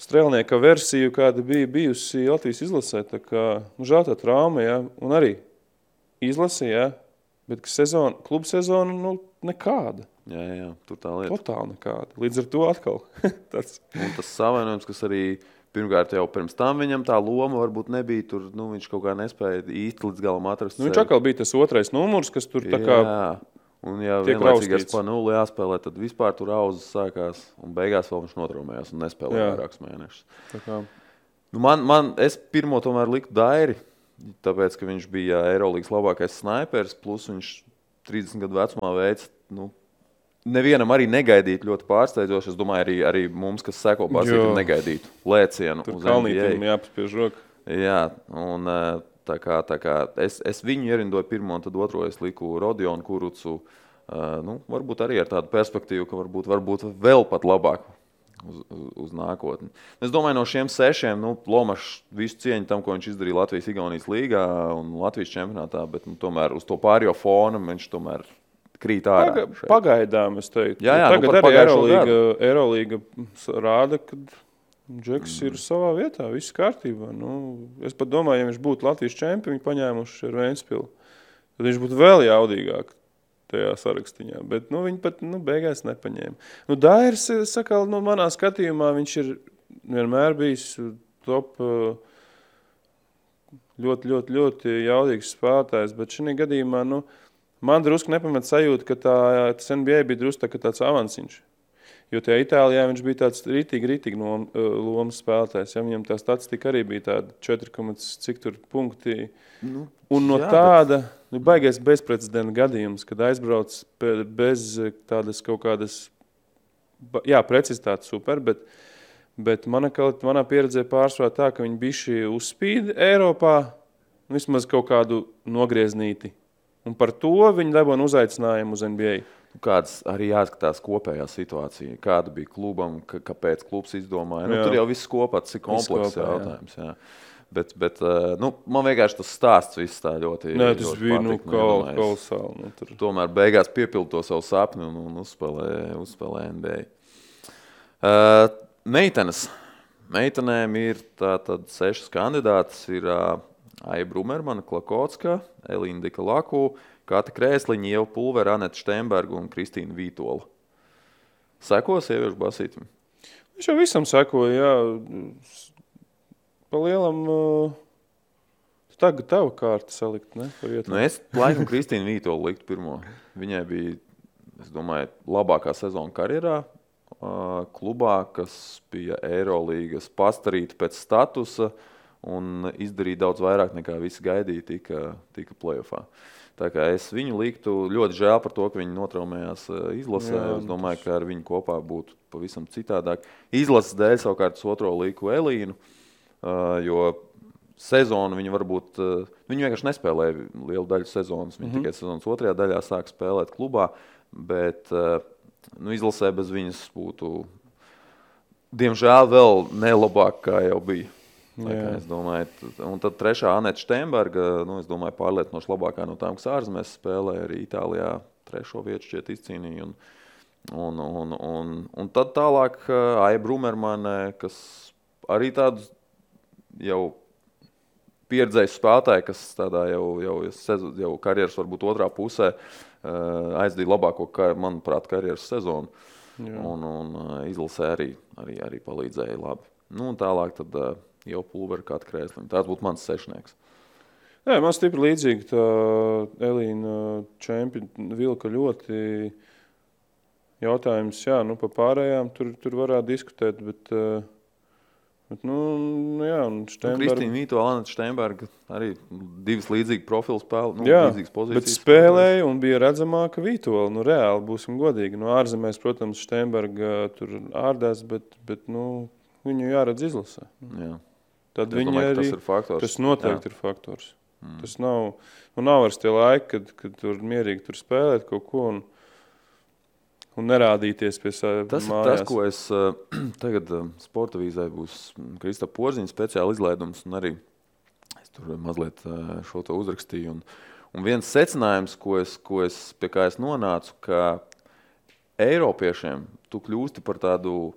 strēlnieka versiju, kāda bija bijusi Latvijas izlasē. Tā kā, nu, žēl tā trauma, ja? un arī izlasē, ja? bet sezona, kluba sezona, nu, nekāda. Jā, jā, tur tā lieta. Totāli nekāda. Līdz ar to atkal tas. Un tas savainojums, kas arī pirmkārt jau pirms tam viņam tā loma varbūt nebija tur, nu, viņš kaut kā nespēja īsti līdz galam atrast. Nu, viņš atkal bija tas otrais numurs, kas tur tā kā. Jā. Un, ja vienlaicīgi ar Spanuli jāspēlē, tad vispār tur auzas sākās, un beigās vēl viņš notraumējās un nespēlēja vairākus mēnešus. Nu, man, man, es pirmo tomēr liku Dairi, tāpēc, ka viņš bija Eirolandes labākais snipers, plus viņš 30 gadu vecumā veids nu, nevienam arī negaidīt ļoti pārsteidzoši. Es domāju, arī, arī mums, kas seko pārsteigti, negaidītu lēcienu. Tur kalnītiem jāpaspiež roka. Jā, un Tā kā, tā kā es, es viņu ierindoju pirmo, un tad otro es liku Rodionu Kurucu. Uh, nu, varbūt arī ar tādu perspektīvu, ka varbūt, varbūt vēl pat labāk uz, uz, uz nākotni. Es domāju, no šiem sešiem, nu, Lomačs visu cieņu tam, ko viņš izdarīja Latvijas-Igaunijas līgā un Latvijas čempionātā, bet nu, tomēr uz to pārējo fonu viņš tomēr krīt ārā. Paga, pagaidām es teiktu. Jā, jā, nu, tagad nu, arī Eirolīga, Eirolīga rāda, ka Džeks mm. ir savā vietā, viss kārtībā. Nu, es pat domāju, ja viņš būtu Latvijas čempions, viņi paņēmuši ar Vēnspili, tad viņš būtu vēl jaudīgāk tajā sarakstā. Bet nu, viņi pat nu, beigās nepaņēma. Nu, Dairis, saka, nu, manā skatījumā, viņš ir vienmēr bijis top. Ļoti, ļoti, ļoti jaudīgs spēlētājs, bet šajā gadījumā nu, man drusku nepamet sajūta, ka tā, tas NBA bija drusku tā, tāds avansiņš. Jo tajā Itālijā viņš bija tāds rītīgi, rītīgi no, lomas spēlētājs. Ja? Viņam tā statistika arī bija tāda 4, cik tur punkti. Nu, un no jā, tāda, bet... nu, baigais bezprecedenta gadījums, kad aizbrauc bez tādas kaut kādas, jā, precizitātes super, bet, bet mana, manā pieredzē pārsvarā tā, ka viņi bišķi uzspīd Eiropā, vismaz kaut kādu nogrieznīti. Un par to viņi dabūna uzaicinājumu uz NBA. Nu, kāds arī jāskatās kopējā situācija, kāda bija klubam, kāpēc klubs izdomāja. Nu, tur jau viss kopā ir komplekss jautājums. Jā. Bet, bet eh, nu, man vienkārši tas stāsts viss tā ļoti. Nē, tas ļoti bija nu, kolosāli. Nu, tur. Tomēr beigās piepildīja to savu sapni un, un uzspēlēja uzspēlē NBA. Uh, eh, meitenes. Meitenēm ir tātad sešas kandidātas. Ir uh, Aija Brumermana, Klakotska, Elīna Dika Laku, Kata Krēsliņa, Ieva Pulvera, Aneta Štemberga un Kristīna Vītola. Seko sieviešu basītim? Viņš jau visam sekoja, jā. Pa lielam, tagad tava kārta salikt, ne? Nu, es laikam Kristīnu Vītolu likt pirmo. Viņai bija, es domāju, labākā sezona karjerā klubā, kas bija Eirolīgas pastarīta pēc statusa un izdarīja daudz vairāk nekā visi gaidīja tika, tika playoffā. Uh, Es viņu liktu ļoti žēl par to, ka viņi notraumējās eh, izlasē. Jā, es domāju, tas... ka ar viņu kopā būtu pavisam citādāk. Izlases dēļ savukārt otro liku Elīnu, eh, jo sezonu viņa varbūt, eh, viņa vienkārši nespēlēja lielu daļu sezonas. Viņa mm -hmm. tikai sezonas otrajā daļā sāk spēlēt klubā, bet nu, izlasē bez viņas būtu, diemžēl, vēl nelabāk, kā jau bija. Es domāju, un tad trešā Anita Steinberga, nu, es domāju, pārliecinoši labākā no tām, kas ārzemēs spēlēja arī Itālijā. Trešo vietu šķiet izcīnīja. Un, un, un, un, un tad tālāk uh, Aija Brumermane, kas arī tādu jau pieredzējis spēlētāji, kas tādā jau, jau, jau karjeras, varbūt otrā pusē, uh, aizdīja labāko, manuprāt, karjeras sezonu. Jā. Un, un uh, izlasē arī, arī, arī palīdzēja labi. Nu, tālāk tad, jau pulveri kā krēsliņa. Tas būtu mans sešnieks. Jā, man stipri līdzīgi tā Elīna čempiona vilka ļoti jautājums, jā, nu pa pārējām tur, tur varētu diskutēt, bet, bet nu, nu jā, un Steinberga. Nu, Kristīna Vīto, Alana Steinberga arī divas līdzīgi profilu spēle, nu, jā, līdzīgas pozīcijas. Bet spēlēja un bija redzamāka Vītola, nu reāli būsim godīgi. Nu ārzemēs, protams, Steinberga tur ārdās, bet, bet nu, viņu jāredz izlasē. Jā. Tad viņi domāju, arī tas ir faktors. Tas noteikti Jā. ir faktors. Mm. Tas nav, nu, nav vairs tie laiki, kad, kad tur mierīgi tur spēlēt kaut ko un, un nerādīties pie saviem Tas ir tas, ko es uh, tagad uh, sporta vīzē būs Krista Porziņa speciāli izlaidums, arī es tur mazliet uh, šo to uzrakstīju. Un, un viens secinājums, ko es, ko es, pie kā es nonācu, ka Eiropiešiem tu kļūsti par tādu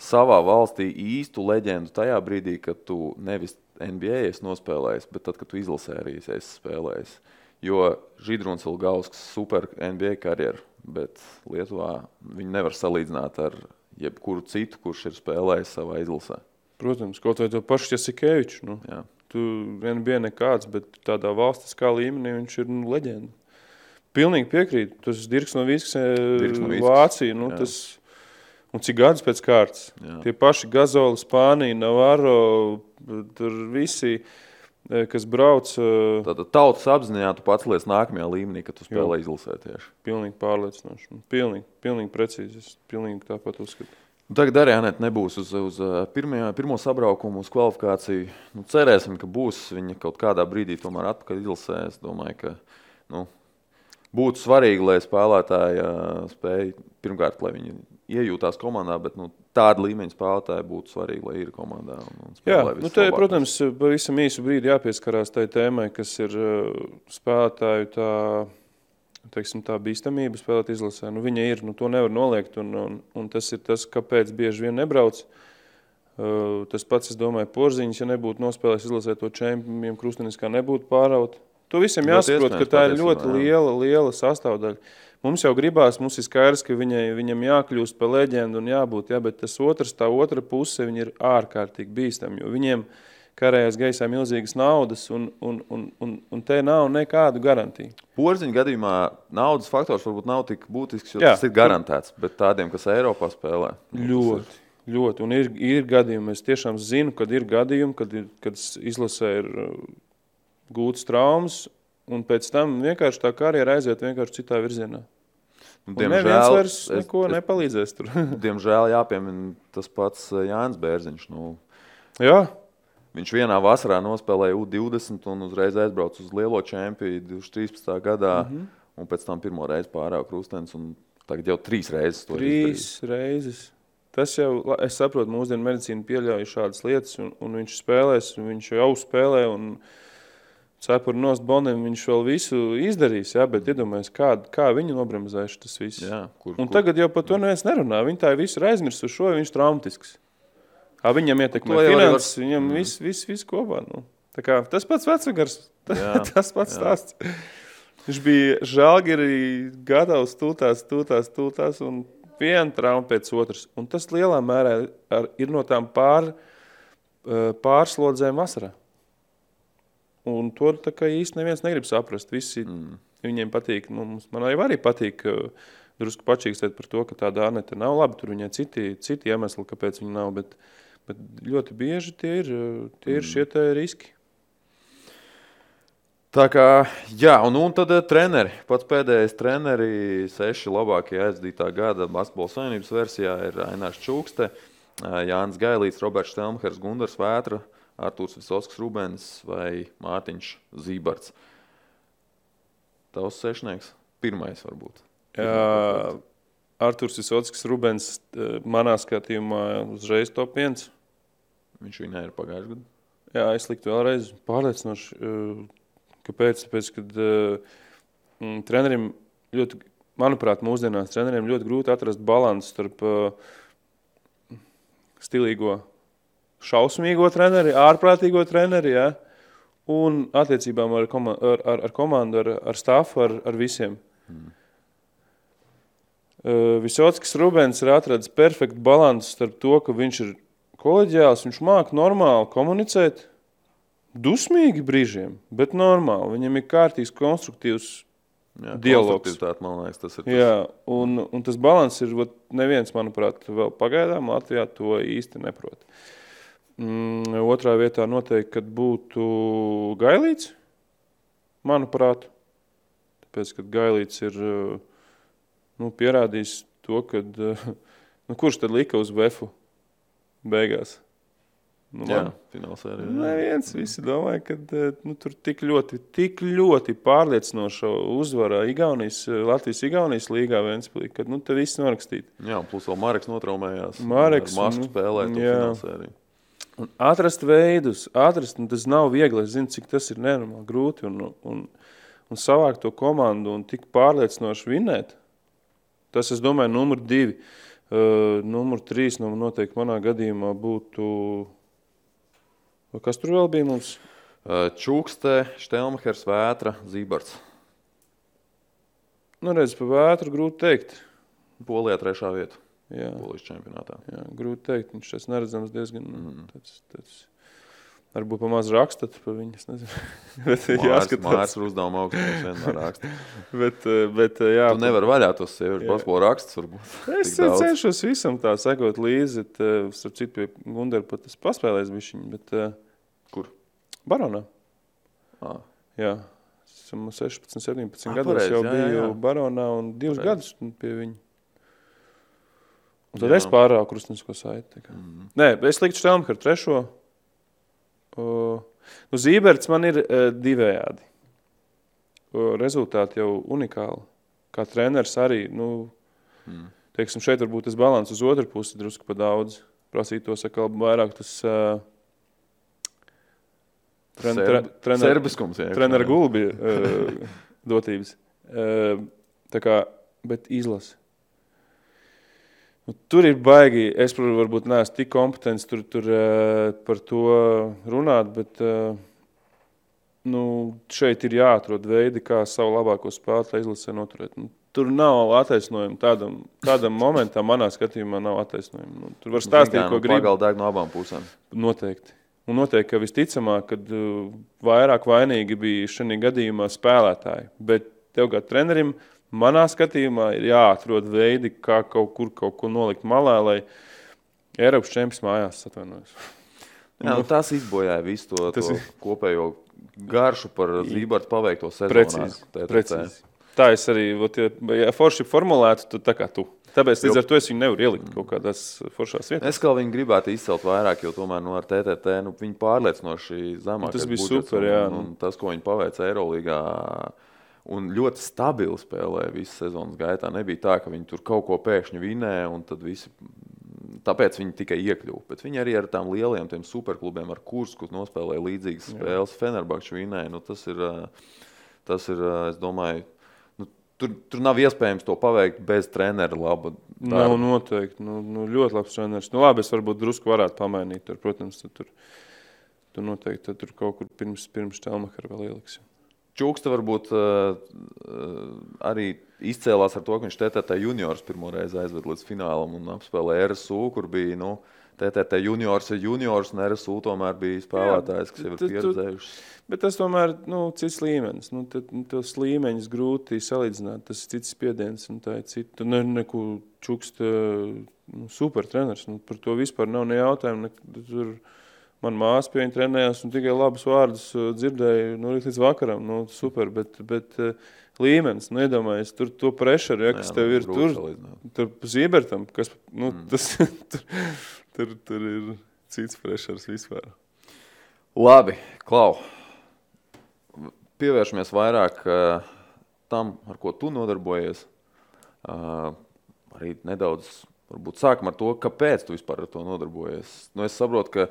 savā valstī īstu leģendu tajā brīdī, kad tu nevis NBA esi nospēlējis, bet tad, kad tu izlasē arī esi spēlējis. Jo Židrons Ilgausks super NBA karjeru, bet Lietuvā viņi nevar salīdzināt ar jebkuru citu, kurš ir spēlējis savā izlasē. Protams, kaut vai to pašu Jasikeviču. Nu. Jā. Tu vien bija nekāds, bet tādā valstiskā līmenī viņš ir nu, leģenda. Pilnīgi piekrītu. Tas ir Dirks no Vīskas, no Vīskas, Vācija. Nu, jā. tas, un cik gadus pēc kārtas? Jā. Tie paši Gazoli, Spānija, Navarro, tur visi, eh, kas brauc, eh, Tātad tautas apziņā tu pats liec nākamajā līmenī, kad tu spēlē izlasē tieši. pilnīgi pārliecinoši. Pilnīgi, pilnīgi precīzi. Es pilnīgi tāpat uzskatu. Tagad arī Anēta nebūs uz, uz uh, pirmajā, pirmo sabraukumu, uz kvalifikāciju. Nu, cerēsim, ka būs viņa kaut kādā brīdī tomēr atpakaļ izlasē. Es domāju, ka nu, būtu svarīgi, lai spēlētāji spēj pirmkārt, lai viņi iejūtās komandā, bet nu, tāda līmeņa spēlētāji būtu svarīgi, lai ir komandā. Un, un Jā, spēlē nu te, protams, pavisam īsu brīdi jāpieskarās tai tēmai, kas ir uh, spēlētāju tā, teiksim, tā bīstamība spēlēt izlasē. Nu, viņa ir, nu, to nevar noliegt, un, un, un tas ir tas, kāpēc bieži vien nebrauc. Uh, tas pats, es domāju, porziņš, ja nebūtu nospēlējis izlasē to čempionu, krustenis kā nebūtu pāraut. To visiem jāsaprot, ka tā ir ļoti jā. liela, liela sastāvdaļa. Mums jau gribās, mums ir skaidrs, ka viņai, viņam jākļūst par leģendu un jābūt, jā, bet tas otrs, tā otra puse, ir ārkārtīgi bīstami, jo viņiem karējās gaisā milzīgas naudas un, un, un, un, un te nav nekādu garantiju. Porziņa gadījumā naudas faktors varbūt nav tik būtisks, jo Jā. Tas ir garantēts. Bet tādiem, kas Eiropā spēlē, nu, Ļoti, ļoti. Un ir, ir gadījumi, es tiešām zinu, kad ir gadījumi, kad, ir, kad izlasē ir uh, gūtas traumas, un pēc tam vienkārši tā karjera aiziet vienkārši citā virzienā. Un neviens vairs neko es, nepalīdzēs tur. diemžēl jāpiemina tas pats eh, Jānis Bērziņš. Nu, Jā, viņš vienā vasarā nospēlēja U20 un uzreiz aizbrauca uz lielo čempionu 2013. gadā. Mm. -hmm. Un pēc tam pirmo reizi pārāva krustens. un Tagad jau trīs reizes to trīs reizes. Tas jau, es saprotu, mūsdienu medicīna pieļauj šādas lietas, un, un viņš spēlēs, un viņš jau spēlē, un cepuri nost Bonim, viņš vēl visu izdarīs, jā, bet iedomājies, kā, kā viņi nobremzējuši tas viss. Jā, kur, Un kur, tagad jau par to neviens nerunā. Viņi tā visu ir aizmirsuši, šo viņš traumatisks. Kā viņam ietekmē arī var- finanses, viņam viss vis, vis kopā. Nu. Tā kā Tas pats Jā, tas pats jā. stāsts. Viņš bija žēlgari, gatavs tūtās, tūtās, tūtās, un viena trauma pēc otras. Un tas lielā mērā ar, ir no tām pār, pārslodzēm vasarā. Un to tā kā īsti neviens negrib saprast. Visi, mm. Viņiem patīk, nu, man arī, patīk eh, drusku pačīkstēt par to, ka tāda Anita nav labi. Tur viņai citi, citi iemesli, kāpēc viņa nav. Bet, bet ļoti bieži tie ir, eh, tie ir šie te riski. Tā kā, jā, un, un tad eh, treneri. Pats pēdējais treneris, seši labākie aizdītā gada basketbola savienības versijā ir Ainārs Čukste, Jānis Gailīts, Roberts Stelmhers, Gundars Vētra, Artūrs Visovskis Rubens vai Mārtiņš Zībarts. Tavs sešnieks, pirmais varbūt. Jā, Arthurs Visotskis, Rubens, eh, manā skatījumā, uzreiz top 1. Viņš viņai ir pagājušajā gadā. Jā, es liktu vēlreiz pārliecinoši. eh, Kāpēc? Tāpēc, kad uh, trenerim ļoti, manuprāt, mūsdienās treneriem ļoti grūti atrast balansu starp uh, stilīgo, šausmīgo treneri, ārprātīgo treneri, ja, un attiecībām ar, koma, ar, ar, ar komandu, ar, ar stāfu, ar, ar visiem. Mm. Uh, Visotskis Rubens ir atradis perfektu balansu starp to, ka viņš ir koleģiāls, viņš māca normāli komunicēt, dusmīgi brīžiem, bet normāli. Viņam ir kārtīgs, konstruktīvs Jā, Dialogs. Man liekas, tas ir. Tas. Jā, un, un tas līdzsvars ir vat, neviens, manuprāt, vēl pagaidām Latvijā to īsti neprot. Mm, otrā vietā noteikti būtu Gailīts, manuprāt. Tāpēc, kad Gailīts ir eh, nu, pierādījis to, ka nu, kurš tad lika uz Vēfu beigās. Nu, jā, finālsērija. Neviens visi domāja, ka nu, tur tik ļoti, tik ļoti pārliecinoša uzvara Igaunijas, Latvijas Igaunijas līgā Ventspilī, ka nu, te viss norakstīts. Jā, plus vēl Mareks notraumējās. Mareks. Masku nu, spēlē to finālsēriju. Un atrast veidus, atrast, nu, tas nav viegli. Es zinu, cik tas ir nenormāli grūti. Un, un, un savākt to komandu un tik pārliecinoši vinēt, tas, es domāju, numur divi. Uh, numur trīs nu, noteikti manā gadījumā būtu Kas tur vēl bija mums? Čukste, Štelmahers, Vētra, Zībards. Nu, redz, pa Vētru grūti teikt. Polijā trešā vieta. Jā. Polijas čempionātā. Jā, grūti teikt. Viņš tas neredzams diezgan mm. tāds, tāds Varbūt pa maz rakstat par viņu. bet, jāskatās. Mājās ir uzdevuma augstums, vienmēr raksta. bet, bet, jā. Tu nevar vaļā tos sieviešu pasko rakstus, varbūt. Es cenšos visam tā sekot līdzi. Starp citu, pie Gundera pat es paspēlēju bišķiņu, bet... Kur? Baronā. Ah. Jā. Esmu 16, 17 ah, gados jau jā, biju jā. Baronā un divus pareiz. gadus pie viņa. Un tad jā. es pārāvu krustnisko saiti. Mm -hmm. Nē, es liktu Štelmkaru trešo. Uh, nu, Zīberts man ir uh, divējādi. Uh, rezultāti jau unikāli. Kā treneris arī, nu, mm. teiksim, šeit varbūt tas balans uz otru pusi drusku pa daudz. Prasītos atkal vairāk tas uh, tren, tre, trener, serbiskums. Jā, trener gulbi uh, dotības. Uh, tā kā, bet izlasi. Nu, tur ir baigi. Es, varbūt, neesmu tik kompetents tur, tur uh, par to runāt, bet uh, nu, šeit ir jāatrod veidi, kā savu labāko spēlētāju izlasē noturēt. Nu, tur nav attaisnojuma tādam, tādam momentam, manā skatījumā, nav attaisnojuma. Nu, tur var nu, stāstīt, nu, ko grib. Pagaldāk no abām pusēm. Noteikti. Un noteikti, ka visticamāk, kad uh, vairāk vainīgi bija šajā gadījumā spēlētāji. Bet tev kā trenerim, uh, Manā skatījumā ir jāatrod veidi, kā kaut kur kaut ko nolikt malā, lai Eiropas čempions mājās atvainojas. Jā, nu, tas izbojāja visu to, tas to kopējo garšu par Zībartu paveikto sezonu. Precīzi, precīzi. Tā es arī, ot, ja forši formulētu, tad tā kā tu. Tāpēc līdz ar to es viņu nevaru ielikt kaut kādās foršās vietās. Es kā viņu gribētu izcelt vairāk, jo tomēr nu, ar TTT nu, viņi pārliecinoši zemāk. Tas bija super, jā. Un, un tas, ko viņi paveica Eirolīgā, un ļoti stabili spēlēja visu sezonas gaitā. Nebija tā, ka viņi tur kaut ko pēkšņi vinēja, un tad visi. Tāpēc viņi tikai iekļuva. Bet viņi arī ar tām lieliem superklubiem, ar kursus nospēlēja līdzīgas spēles. Fenerbakčs vinēja. Nu, tas ir, tas ir, es domāju, nu, tur, tur nav iespējams to paveikt bez treneru laba. Darba. Nav noteikti. Nu, nu, ļoti labs treneris. Nu, labi, es varbūt drusku varētu pamainīt. Tur, protams, tur, tur noteikti tur kaut kur pirms, pirms Telmakara vēl ieliks. Čukste varbūt uh, arī izcēlās ar to, ka viņš TTT juniors pirmo reizi aizved līdz finālam un apspēlēja RSU, kur bija nu, TTT juniors ir juniors, un RSU tomēr bija spēlētājs, kas jau ir pieredzējuši. Bet tas tomēr ir nu, cits līmenis. Nu, tad, nu, tos līmeņus grūti salīdzināt. Tas ir cits spiediens un tā ir cita. Ne, neko čuksta nu, supertreners. Nu, par to vispār nav ne jautājumu. Ne, tur, Manā māsā pie viņa trenējās un tikai labus vārdus uh, dzirdēju nu, līdz vakaram. Nu, super, bet, bet uh, līmenis, nu, iedomājies, tur to prešeru, ja, kas Jā, tev nu, ir tur, tur Zībertam, kas, nu, mm. tas, tur, tur, tur ir cits prešers vispār. Labi, Klau, pievēršamies vairāk uh, tam, ar ko tu nodarbojies. Uh, arī nedaudz, varbūt sākam ar to, kāpēc tu vispār ar to nodarbojies. Nu, es saprotu, ka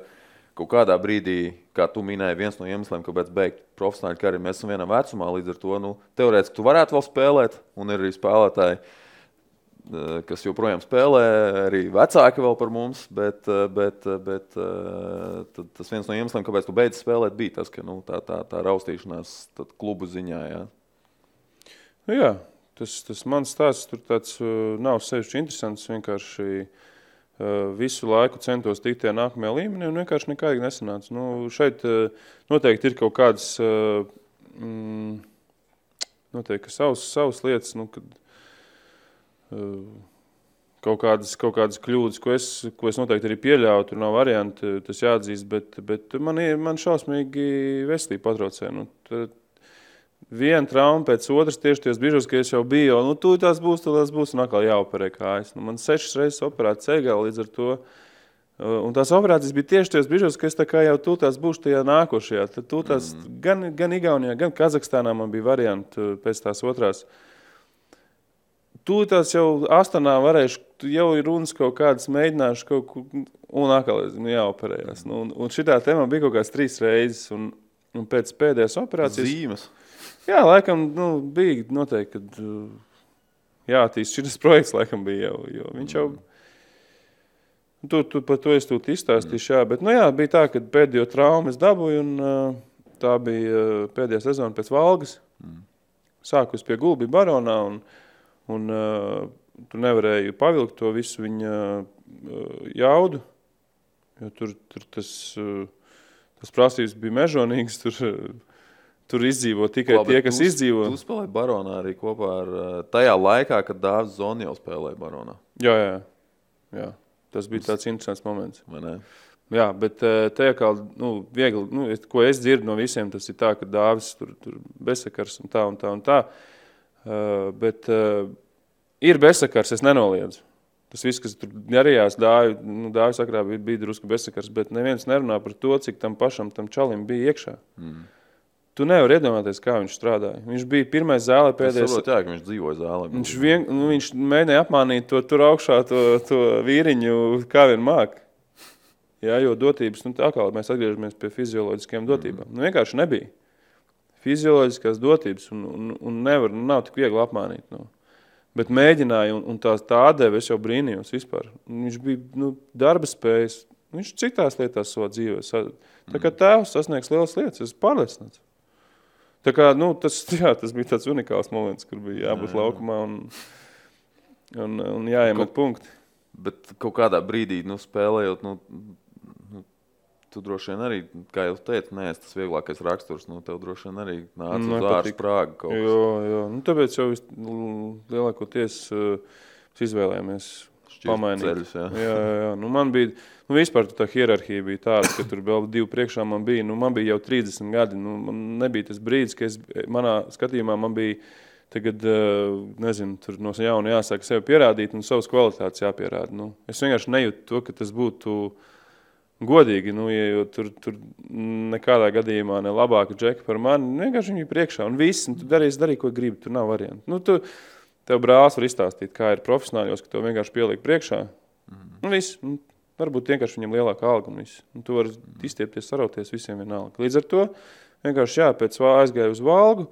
kaut kādā brīdī, kā tu minēji, viens no iemesliem, kāpēc beigt profesionāli karjeru, mēs esam vienā vecumā. Līdz ar to nu, teorētiski tu varētu vēl spēlēt, un ir arī spēlētāji, eh, kas joprojām spēlē, arī vecāki vēl par mums. Bet, eh, bet, eh, bet tas viens no iemesliem, kāpēc tu beidz spēlēt, bija tas, ka nu, tā, tā, tā raustīšanās klubu ziņā. Jā. Nu, jā, tas, tas mans stāsts tur tāds, nav sevišķi interesants. Vienkārši uh, visu laiku centos tikt tajā nākamajā līmenī, un vienkārši nekādīgi nesanāca. Nu, šeit eh, noteikti ir kaut kādas, eh, mm, noteikti savas, savas lietas, nu, kad, kaut kādas, kaut kādas kļūdas, ko es, ko es noteikti arī pieļauju, tur nav varianti, tas jāatzīst, bet, bet man, man šausmīgi veselība patraucē. Nu, tad, viena trauma pēc otras, tieši tajos brīžos, kad es jau biju, jau, nu, tūlīt tās būs, tūlīt tās būs, un atkal jāoperē kājas. Nu, man sešas reizes operēta ceļā, līdz ar to Uh, Un tās operācijas bija tieši tajos brīžos, kad es jau tūlīt būšu tajā nākošajā. Tad tūtās, mm. gan, gan Igaunijā, gan Kazahstānā man bija varianti uh, pēc tās otrās. Tūlīt jau Astanā varēšu, tu jau ir runas kaut kādas, mēģināšu kaut ko, un atkal nu, jāoperējas. Nu, un, un šitā tēma bija kaut kāds trīs reizes, un, un pēc pēdējās operācijas. Zīmes. Jā, laikam, nu, bija noteikti, kad uh, jāattīst šis projekts, laikam bija jau, jo viņš jau, tu, tu par to es tūlīt izstāstīšu, jā, bet, nu jā, bija tā, ka pēdējo traumu es dabūju, un uh, tā bija uh, pēdējā sezona pēc Valgas. Sākus pie Gulbi baronā, un, un tu nevarēji pavilkt to visu viņa jaudu, jo tur, tur tas, tas prasības bija mežonīgas, tur, tur izdzīvo tikai Labi, tie, kas tu, izdzīvo. Tu spēlēji Baronā arī kopā ar uh, tajā laikā, kad Dārzs Zoni jau spēlēja Baronā. Jā, jā, jā. Tas bija tāds interesants moments. Jā, bet eh, te kā nu, viegli, nu, ko es dzirdu no visiem, tas ir tā, ka dāvis tur, tur bezsakars un tā un tā un tā. Uh, bet uh, ir bezsakars, es nenoliedzu. Tas viss, kas tur darījās, dāvi, nu, dāvis sakrā bija, bija drusku bezsakars, bet neviens nerunā par to, cik tam pašam, tam čalim bija iekšā. Mm. Tu nevari iedomāties, kā viņš strādāja. Viņš bija pirmais zālē Es pēdējais. saprotu, jā, viņš dzīvoja zālē. Viņš, vien, nu, viņš mēģināja apmānīt to tur augšā, to, to vīriņu, kā vien māk. Jā, jo dotības, nu, tā kā mēs atgriežamies pie fizioloģiskajām dotībām. Nu, vienkārši nebija. Fizioloģiskās dotības, un, un, un nevar, nu, nav tik viegli apmānīt. Nu. Bet mēģināja, un, un tās tā atdeve, es jau brīnījos vispār. Viņš bija nu, darba spējas, viņš citās lietās savā dzīvē. Tā kā tēvs sasniegs lielas lietas, es pārliecināts. Tā kā, nu, tas, jā, tas bija tāds unikāls moments, kur bija jābūt Jā, jā. laukumā un, un, un jāiemet punkti. Bet kaut kādā brīdī, nu, spēlējot, nu, nu, tu droši vien arī, kā jau teicu, neesi tas vieglākais raksturs. Nu, tev droši vien arī nāca uz Nepatīk. ārstu prāgu kaut kas. Jo, jo. Nu, tāpēc jau lielākoties uh, izvēlējāmies pamainīt. ceļus, jā. Jā, jā, jā. Nu, man bija, nu, vispār tā hierarhija bija tāda, ka tur vēl divi priekšā man bija. Nu, man bija jau 30 gadi. Nu, man nebija tas brīdis, kad es, manā skatījumā man bija tagad, eh, nezinu, tur no jauna jāsāk sevi pierādīt un savas kvalitātes jāpierāda. Nu, es vienkārši nejūtu to, ka tas būtu godīgi, nu, ja, tur, tur nekādā gadījumā ne labāka džeka par mani. Nu, Vienkārši viņi ir priekšā un viss, un tu darīsi, darī, ko gribi, tur nav variantu. Nu, tu, tev brālis var izstāstīt, kā ir profesionāļos, ka tev vienkārši pieliek priekšā. Nu, viss, nu, varbūt vienkārši viņam lielāka alga un viss. Un tu vari izstiepties, sarauties visiem vienalga. Līdz ar to vienkārši jā, pēc aizgāju uz valgu,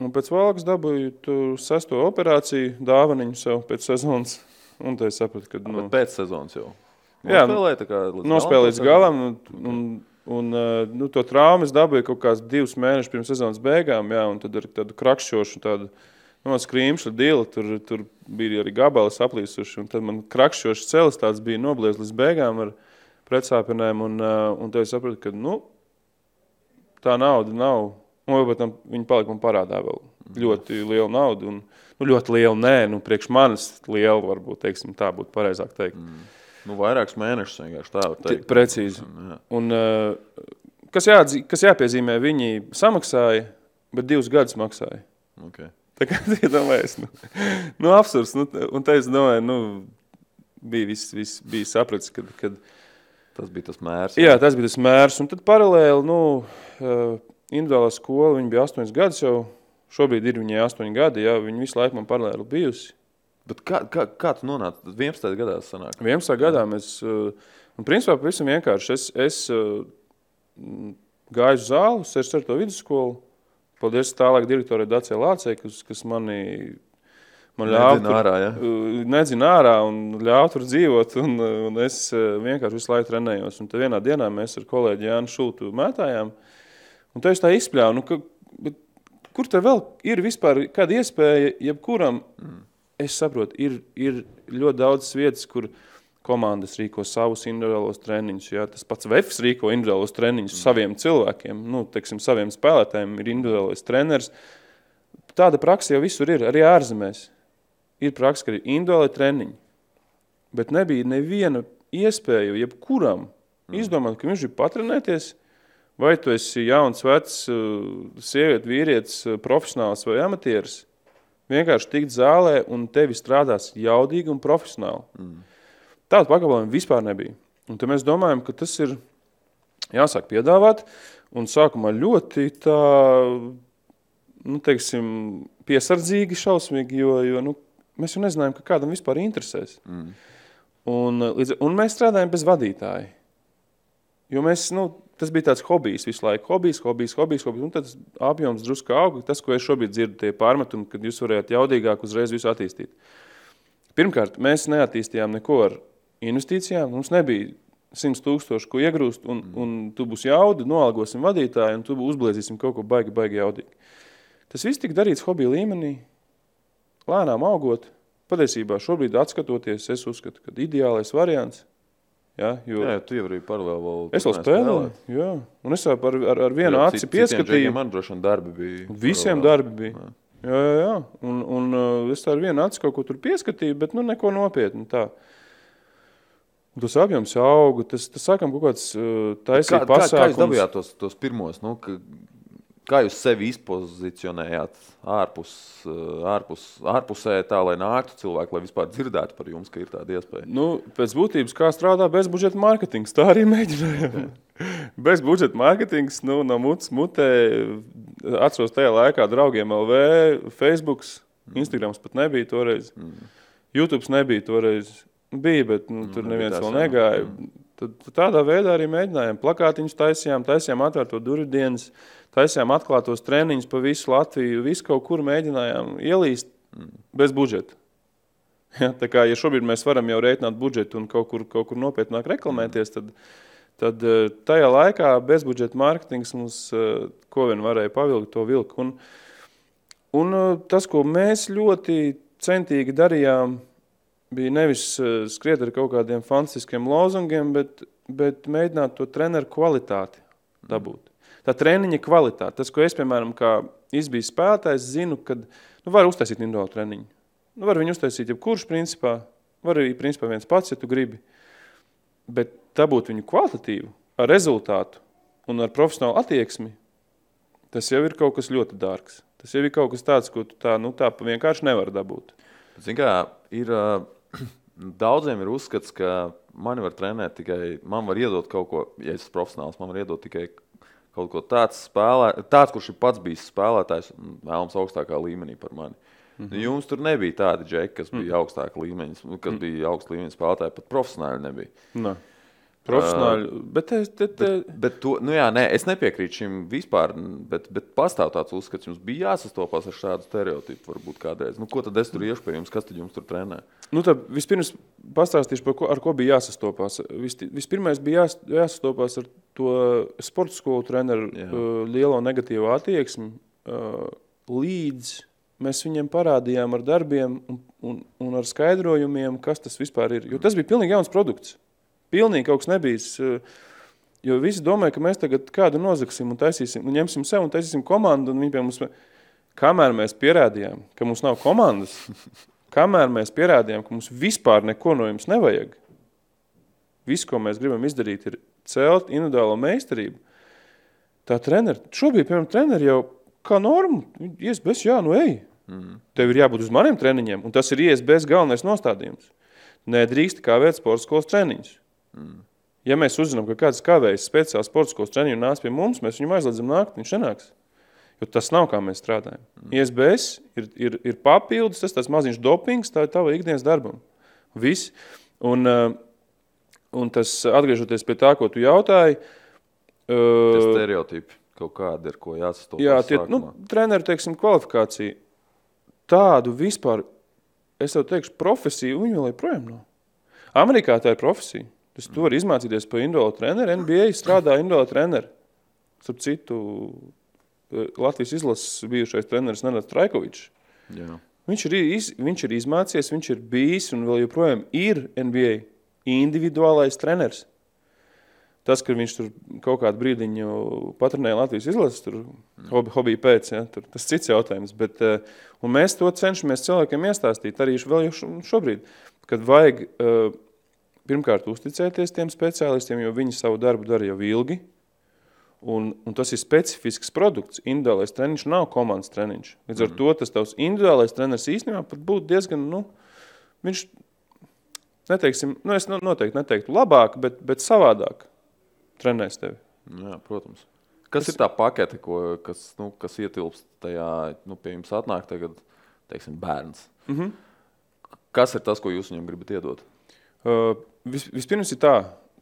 un pēc valgas dabūju sesto operāciju, dāvaniņu sev pēc sezonas. Un tad es sapratu, ka, Nu, nu, pēc sezonas jau. Jā, Nospēlēja tā kā līdz nospēlēju līdz galam. un, un, un eh, nu, to traumu es dabūju kaut kāds divus mēnešus pirms sezonas beigām, jā, un tad ar tādu krakšķošu, tādu no skrīmšu dīlu, tur, tur bija arī gabali saplīsuši, un tad man krakšķošs celis tāds bija nobliez līdz beigām ar pretsāpenēm, un, eh, un tad es sapratu, ka, nu, tā nauda nav, un tam viņi palika man parādā vēl ļoti liela nauda, un, nu, ļoti liela, nē, nu, priekš manis liela, varbūt, teiksim, tā būtu pareizāk teikt. Nu, vairākus mēnešus vienkārši tā var teikt. Precīzi. Jā. Un, eh, kas, jāatdzi, kas jāpiezīmē, viņi samaksāja, bet divus gadus maksāja. Okay. Tā kā iedomājies, nu, nu absurds. Nu, un tā es domāju, nu, bija, viss, viss, bija sapratis, kad, kad Tas bija tas mērs. jā, tas bija tas mērs. Un tad paralēli, nu, individuālā skola, viņa bija astoņas gadus jau, šobrīd ir viņai astoņi gadi, jā, viņa visu laiku man paralēli bijusi. Bet kā, kā, kā tu nonāci? 11. gadā sanāk. 11. gadā mēs, un principā pavisam vienkārši, es, es gāju uz zāli, 64. vidusskolu, paldies tālāk direktorai Dācijai Lācei, kas, kas mani, man ļāva Nedzina ārā, ja? uh, nedzina ārā un ļāva tur dzīvot, un, uh, un es uh, vienkārši visu laiku trenējos. Un vienā dienā mēs ar kolēģi Jānu Šultu mētājām, un te es tā izspļāvu, nu, ka, kur te vēl ir vispār kāda iespēja jebkuram, mm. es saprotu, ir, ir ļoti daudz vietas, kur komandas rīko savus individuālos treniņus. Jā. Tas pats Vēfs rīko individuālos treniņus mm. saviem cilvēkiem, nu, teiksim, saviem spēlētājiem ir individuālais treneris. Tāda praksa jau visur ir, arī ārzemēs. Ir praksa, ka ir individuāli treniņi. Bet nebija neviena iespēja jebkuram mm. izdomāt, ka viņš ir patrenēties, vai tu esi jauns, vecs, uh, sieviete, vīrietis, uh, profesionāls vai amatieris. Vienkārši tikt zālē un tevi strādās jaudīgi un profesionāli. Mm. Tādu pakalpojumu vispār nebija. Un mēs domājam, ka tas ir jāsāk piedāvāt. Un sākumā ļoti tā, nu, teiksim, piesardzīgi, šausmīgi, jo, jo nu, mēs jau nezinājām, ka kādam vispār interesēs. Mm. Un, līdz, un mēs strādājam bez vadītāja. Jo mēs, nu, tas bija tāds hobijs visu laiku. Hobijs, hobijs, hobijs, hobijs. Un tad apjoms drusku auga. Tas, ko es šobrīd dzirdu, tie pārmetumi, kad jūs varējāt jaudīgāk uzreiz visu attīstīt. Pirmkārt, mēs neattīstījām neko ar investīcijām. Mums nebija 100 tūkstoši, ko iegrūst, un, mm. un tu būsi jauda, noalgosim vadītāju, un tu uzblēzīsim kaut ko baigi, baigi jaudīgi. Tas viss tika darīts hobija līmenī, lēnām augot. Patiesībā šobrīd, skatoties, es uzskatu, ka ideālais variants Ja, jo, jā, tu jau arī paralēli vēl. Es vēl spēlēju, jā. Un es ar, ar, ar vienu jā, aci pieskatīju. Man droši vien darbi bija. Visiem darbi bija. Jā, jā, jā. jā. Un, un uh, es ar vienu aci kaut ko tur pieskatīju, bet nu neko nopietni tā. Tas apjoms auga, tas, tas sākam kaut kāds uh, taisīt pasākums. Kā, kā jūs dabījāt tos, tos pirmos, nu, ka, Kā jūs sevi izpozicionējāt ārpus, eh, ārpus, ārpusē, tā lai nāktu cilvēki, lai vispār dzirdētu par jums, ka ir tāda iespēja? Nu, pēc būtības, kā strādā bezbudžeta mārketings, tā arī mēģinājām. bezbudžeta mārketings, nu, no mutes mutē, atceros tajā laikā draugiem LV, Facebooks, mm. Instagrams pat nebija toreiz, mm. YouTubes nebija toreiz. Bija, bet nu, tur mm, neviens vēl negāja. Mm. Tad tādā veidā arī mēģinājām. Plakātiņus taisījām, taisījām atvērto durvju dienas, taisījām atklātos treniņus pa visu Latviju, visu kaut kur mēģinājām ielīst bez budžeta. Ja, tā kā, ja šobrīd mēs varam jau rēķināt budžetu un kaut kur, kaut kur nopietnāk reklamēties, tad, tad eh, tajā laikā bezbudžeta mārketings mums, eh, ko vien varēja pavilkt, to vilku. Un, un eh, tas, ko mēs ļoti centīgi darījām, bija nevis skriet ar kaut kādiem fantastiskiem lozungiem, bet, bet mēģināt to treneru kvalitāti dabūt tā treniņa kvalitāte. Tas, ko es, piemēram, kā izbijis spēlētājs, zinu, kad nu, var uztaisīt individuālu treniņu. Nu, var viņu uztaisīt jebkurš, principā. Var arī, principā, viens pats, ja tu gribi. Bet dabūt viņu kvalitatīvu, ar rezultātu un ar profesionālu attieksmi, tas jau ir kaut kas ļoti dārgs. Tas jau ir kaut kas tāds, ko tu tā, nu, tā vienkārši nevar dabūt. Zin kā, ir, daudziem ir uzskats, ka mani var trenēt tikai, man var iedot kaut ko, ja es esmu profesionāls, man var iedot tikai kaut ko tāds, spēlē, tāds kurš ir pats bijis spēlētājs, vēlams augstākā līmenī par mani. Mm -hmm. Jums tur nebija tādi džeki, kas bija mm augstāka līmeņa, kas mm. bija augsta līmeņa spēlētāji, pat profesionāli nebija. Ne. Profesionāli, uh, bet, te, te, te... bet, bet to, nu jā, nē, es nepiekrītu šim vispār, bet, bet pastāv tāds uzskats, jums bija jāsastopās ar šādu stereotipu varbūt kādreiz. Nu, ko tad es tur iešu pie jums, kas tad jums tur trenē? Nu, tad vispirms pastāstīšu, ko, ar ko bija jāsastopās. Vis, vispirmais bija jās, jāsastopās ar to sporta skolu treneru jā. uh, lielo negatīvo attieksmi, uh, līdz mēs viņiem parādījām ar darbiem un, un, un ar skaidrojumiem, kas tas vispār ir. Jo tas bija pilnīgi jauns produkts. Pilnīgi kaut kas nebijis. Eh, jo visi domāja, ka mēs tagad kādu nozagsim un taisīsim, un ņemsim sev un taisīsim komandu, un viņi pie mums, kamēr mēs pierādījām, ka mums nav komandas, kamēr mēs pierādījām, ka mums vispār neko no jums nevajag, viss, ko mēs gribam izdarīt, ir celt individuālo meistarību, tā treneri, šobrīd, piemēram, treneri jau kā norma, ISBS, jā, nu ej, mm. tev ir jābūt uz maniem treniņiem, un tas ir ISBS galvenais nostādījums. Nedrīkst kavēt sporta skolas treniņus. Mm. Ja mēs uzzinām, ka kāds kavējas speciāli sporta skolas treniņu nāc pie mums, mēs viņu aizliedzam nākt, viņš nenāks. Jo tas nav, kā mēs strādājam. Mm. ISBS ir, ir, ir papildus, tas tāds maziņš dopings, tā ir tava ikdienas darbam. Viss. Un, uh, un tas, atgriežoties pie tā, ko tu jautāji, uh, tas stereotipi kaut kādi ir, ko jāsastopās Jā, tie, nu, treneru, teiksim, kvalifikācija. Tādu vispār, es tev teikšu, profesiju, viņi vēl joprojām nav. Amerikā tā ir profesija. Tas tu vari izmācīties par individuālu treneru. NBA strādā individuāli treneri. Starp citu, eh, Latvijas izlases bijušais treneris Nenats Traikovičs. Viņš ir, iz, viņš ir izmācījies, viņš ir bijis un vēl joprojām ir NBA individuālais treneris. Tas, ka viņš tur kaut kādu brīdiņu patronēja Latvijas izlases, tur hobi, hobija pēc, ja, tur, tas cits jautājums. Bet, eh, un mēs to cenšamies cilvēkiem iestāstīt arī vēl šobrīd, kad vajag uh, pirmkārt uzticēties tiem speciālistiem, jo viņi savu darbu dara jau ilgi. Un, un tas ir specifisks produkts. Individuālais treniņš nav komandas treniņš. Līdz ar mm. to tas tavs individuālais treneris īstenībā pat būtu diezgan, nu, viņš, neteiksim, nu, es noteikti neteiktu labāk, bet, bet savādāk trenēs tevi. Jā, protams. Kas es... ir tā pakete, ko, kas, nu, kas ietilpst tajā, nu, pie jums atnāk tagad, teiksim, bērns? Mm -hmm. Kas ir tas, ko jūs viņam gribat iedot? Uh, vis, vispirms ir tā,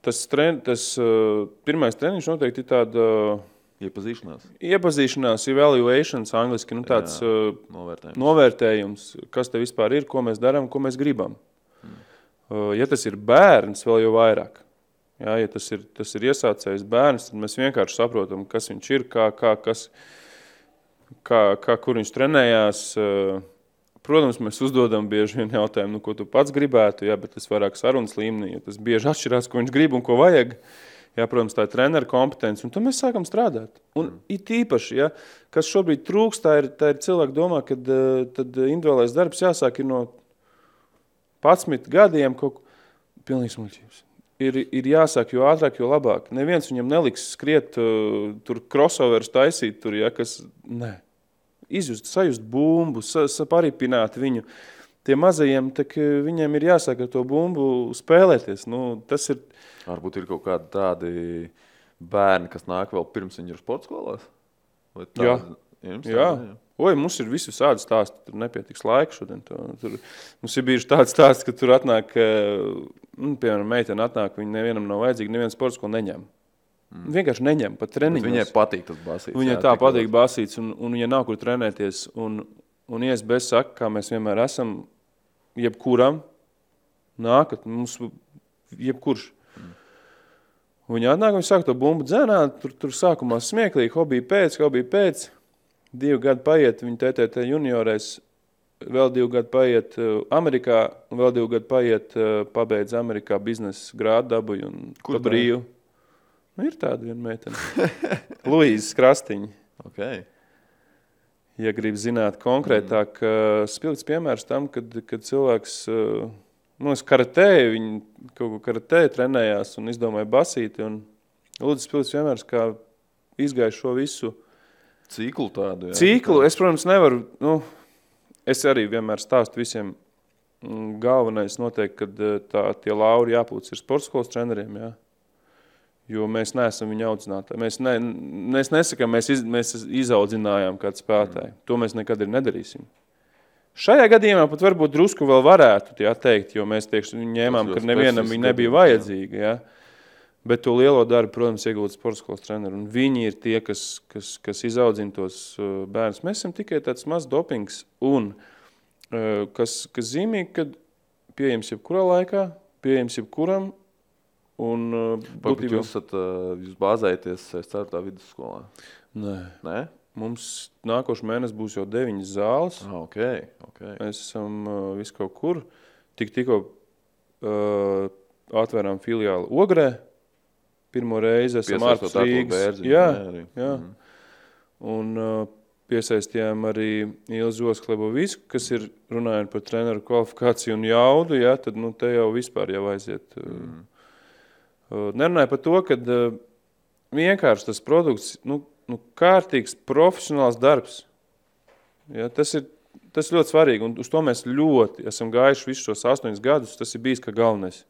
tas, tren, tas uh, pirmais treniņš noteikti ir tāda. Uh, Iepazīšanās. Iepazīšanās, evaluations, angļuiski nu, tāds Jā, uh, novērtējums. novērtējums, kas te vispār ir, ko mēs darām, ko mēs gribam. Hmm. Uh, ja tas ir bērns, vēl jau vairāk. Jā, ja tas ir, tas ir iesācējis bērns, tad mēs vienkārši saprotam, kas viņš ir, kā, kā, kas, kā, kā kur viņš trenējās. Uh, protams, mēs uzdodam bieži vien jautājumu, nu, ko tu pats gribētu, jā, bet tas vairāk sarunas līmenī, jo tas bieži atšķirās, ko viņš grib un ko vajag. Jā, protams, tā ir treneru kompetence, un tad mēs sākam strādāt. Un mm. it īpaši, ja, kas šobrīd trūkst, tā ir, tā ir cilvēki domā, ka eh, tad individuālais darbs jāsāk no 11 gadiem kaut ko pilnīgs muļķības. Ir, ir jāsāk, jo ātrāk, jo labāk. Neviens viņam neliks skriet, uh, tur crossovers taisīt, tur, ja, kas, nē. Izjust, sajust bumbu, sa, sa paripināt viņu. Tie mazajiem, tak, viņiem ir jāsāk ar to bumbu spēlēties. Nu, tas ir, Varbūt ir kaut kādi tādi bērni, kas nāk vēl pirms viņi ir sporta skolās? Tā, jā. Jums jā. Tā, jā. Oi, mums ir visi tādi stāsti, tur nepietiks laika šodien. To, tur, mums ir bijuši tāds stāsts, ka tur atnāk, nu, piemēram, meitene atnāk, viņa nevienam nav vajadzīga, neviens sports, ko neņem. Mm. Vienkārši neņem pat treniņus. Viņai patīk tas basīts. Viņai jā, tā patīk basīts, un, un viņa nav kur trenēties. Un, un ISB saka, kā mēs vienmēr esam, jebkuram nākat, mums jebkurš. Viņi atnāk, viņi sāk to bumbu dzēnāt, tur, tur sākumā smieklīgi, hobija pēc, hobija pēc. Divi gadi paiet, viņi TTT juniorais, vēl divi gadi paiet uh, Amerikā, un vēl divi gadi paiet, uh, pabeidz Amerikā biznesa grādu dabūju un Kur brīvu. Nu, ir tāda viena meitene. Luīzes Krastiņa. Okay. Ja grib zināt konkrētāk, mm. spilgts piemērs tam, kad, kad cilvēks uh, nu, es karatē, viņi kaut ko karatē trenējās un izdomāja basīti. Un Lūdzu, Pilsēta vienmēr kā izgāja šo visu ciklu tādu. Jā. Ciklu, es, protams, nevaru, nu, es arī vienmēr stāstu visiem, mm, galvenais noteikti, kad eh, tā, tie lauri jāpūc ir sportskolas treneriem, jā. Jo mēs neesam viņa audzinātāji. Mēs, ne, mēs nesakām, mēs, iz, mēs izaudzinājām kādu spēlētāju. Mm. To mēs nekad ir nedarīsim. Šajā gadījumā pat varbūt drusku vēl varētu jā, teikt, jo mēs tieksim, ņēmām, ka nevienam viņa nebija vajadzīga. Jā. Bet to lielo darbu, protams, iegūst sporta skolas treneri. Un viņi ir tie, kas, kas, kas izaudzina tos uh, bērnus. Mēs esam tikai tāds mazs dopings, un uh, kas, kas zīmīgi, ka pieejams jebkurā laikā, pieejams jebkuram. Un, uh, būtībā... jūs, esat, jūs bāzējaties 4. vidusskolā? Nē. Nē? Mums nākošais mēnesis būs jau deviņas zāles. Ah, okay, okay. Mēs esam uh, vis kaut kur. Tik, tikko uh, atvērām filiāli Ogrē. Pirmo reizi esam ārpus Rīgas. Bērzi, jā, jā. jā. Mm. Un uh, piesaistījām arī Ilzu Osklebovicku, kas ir runājot par treneru kvalifikāciju un jaudu. Jā, tad nu, te jau vispār jau aiziet. Uh, mm. Uh, nerunāju par to, ka uh, vienkārši tas produkts, nu, nu, kārtīgs profesionāls darbs. Ja, tas, ir, tas ir ļoti svarīgi, un uz to mēs ļoti esam gājuši visus šos astoņus gadus. Tas ir bijis kā galvenais.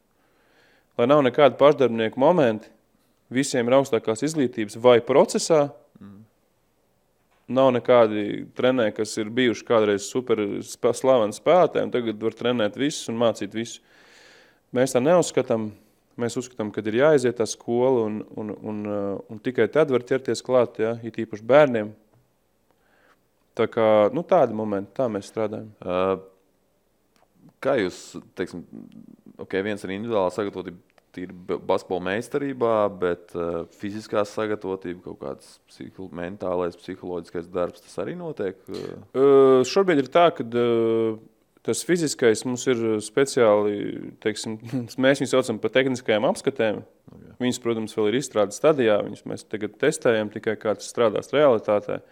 Lai nav nekāda pašdarbnieku momenti, visiem ir augstākās izglītības vai procesā. Mm. Nav nekādi trenēji, kas ir bijuši kādreiz super slaveni spēlētāji, un tagad var trenēt visus un mācīt visu. Mēs tā neuzskatām. Mēs uzskatām, ka ir jāaiziet tā skola, un, un, un, uh, un tikai tad var ķerties klāt, ja, it īpaši bērniem. Tā kā, nu, tādi momenti, tā mēs strādājam. Uh, kā jūs, teiksim, ok, viens ir individuāli sagatavotība, tīri basketbola meistarībā, bet uh, fiziskā sagatavotība, kaut kāds psiho, mentālais, psiholoģiskais darbs, tas arī notiek? Uh, šobrīd ir tā, ka uh, Tas fiziskais mums ir speciāli, teiksim, mēs viņus saucam par tehniskajām apskatēm. Okay. Viņas, protams, vēl ir izstrādes stadijā, viņas mēs tagad testējam tikai kā tas strādās realitātē.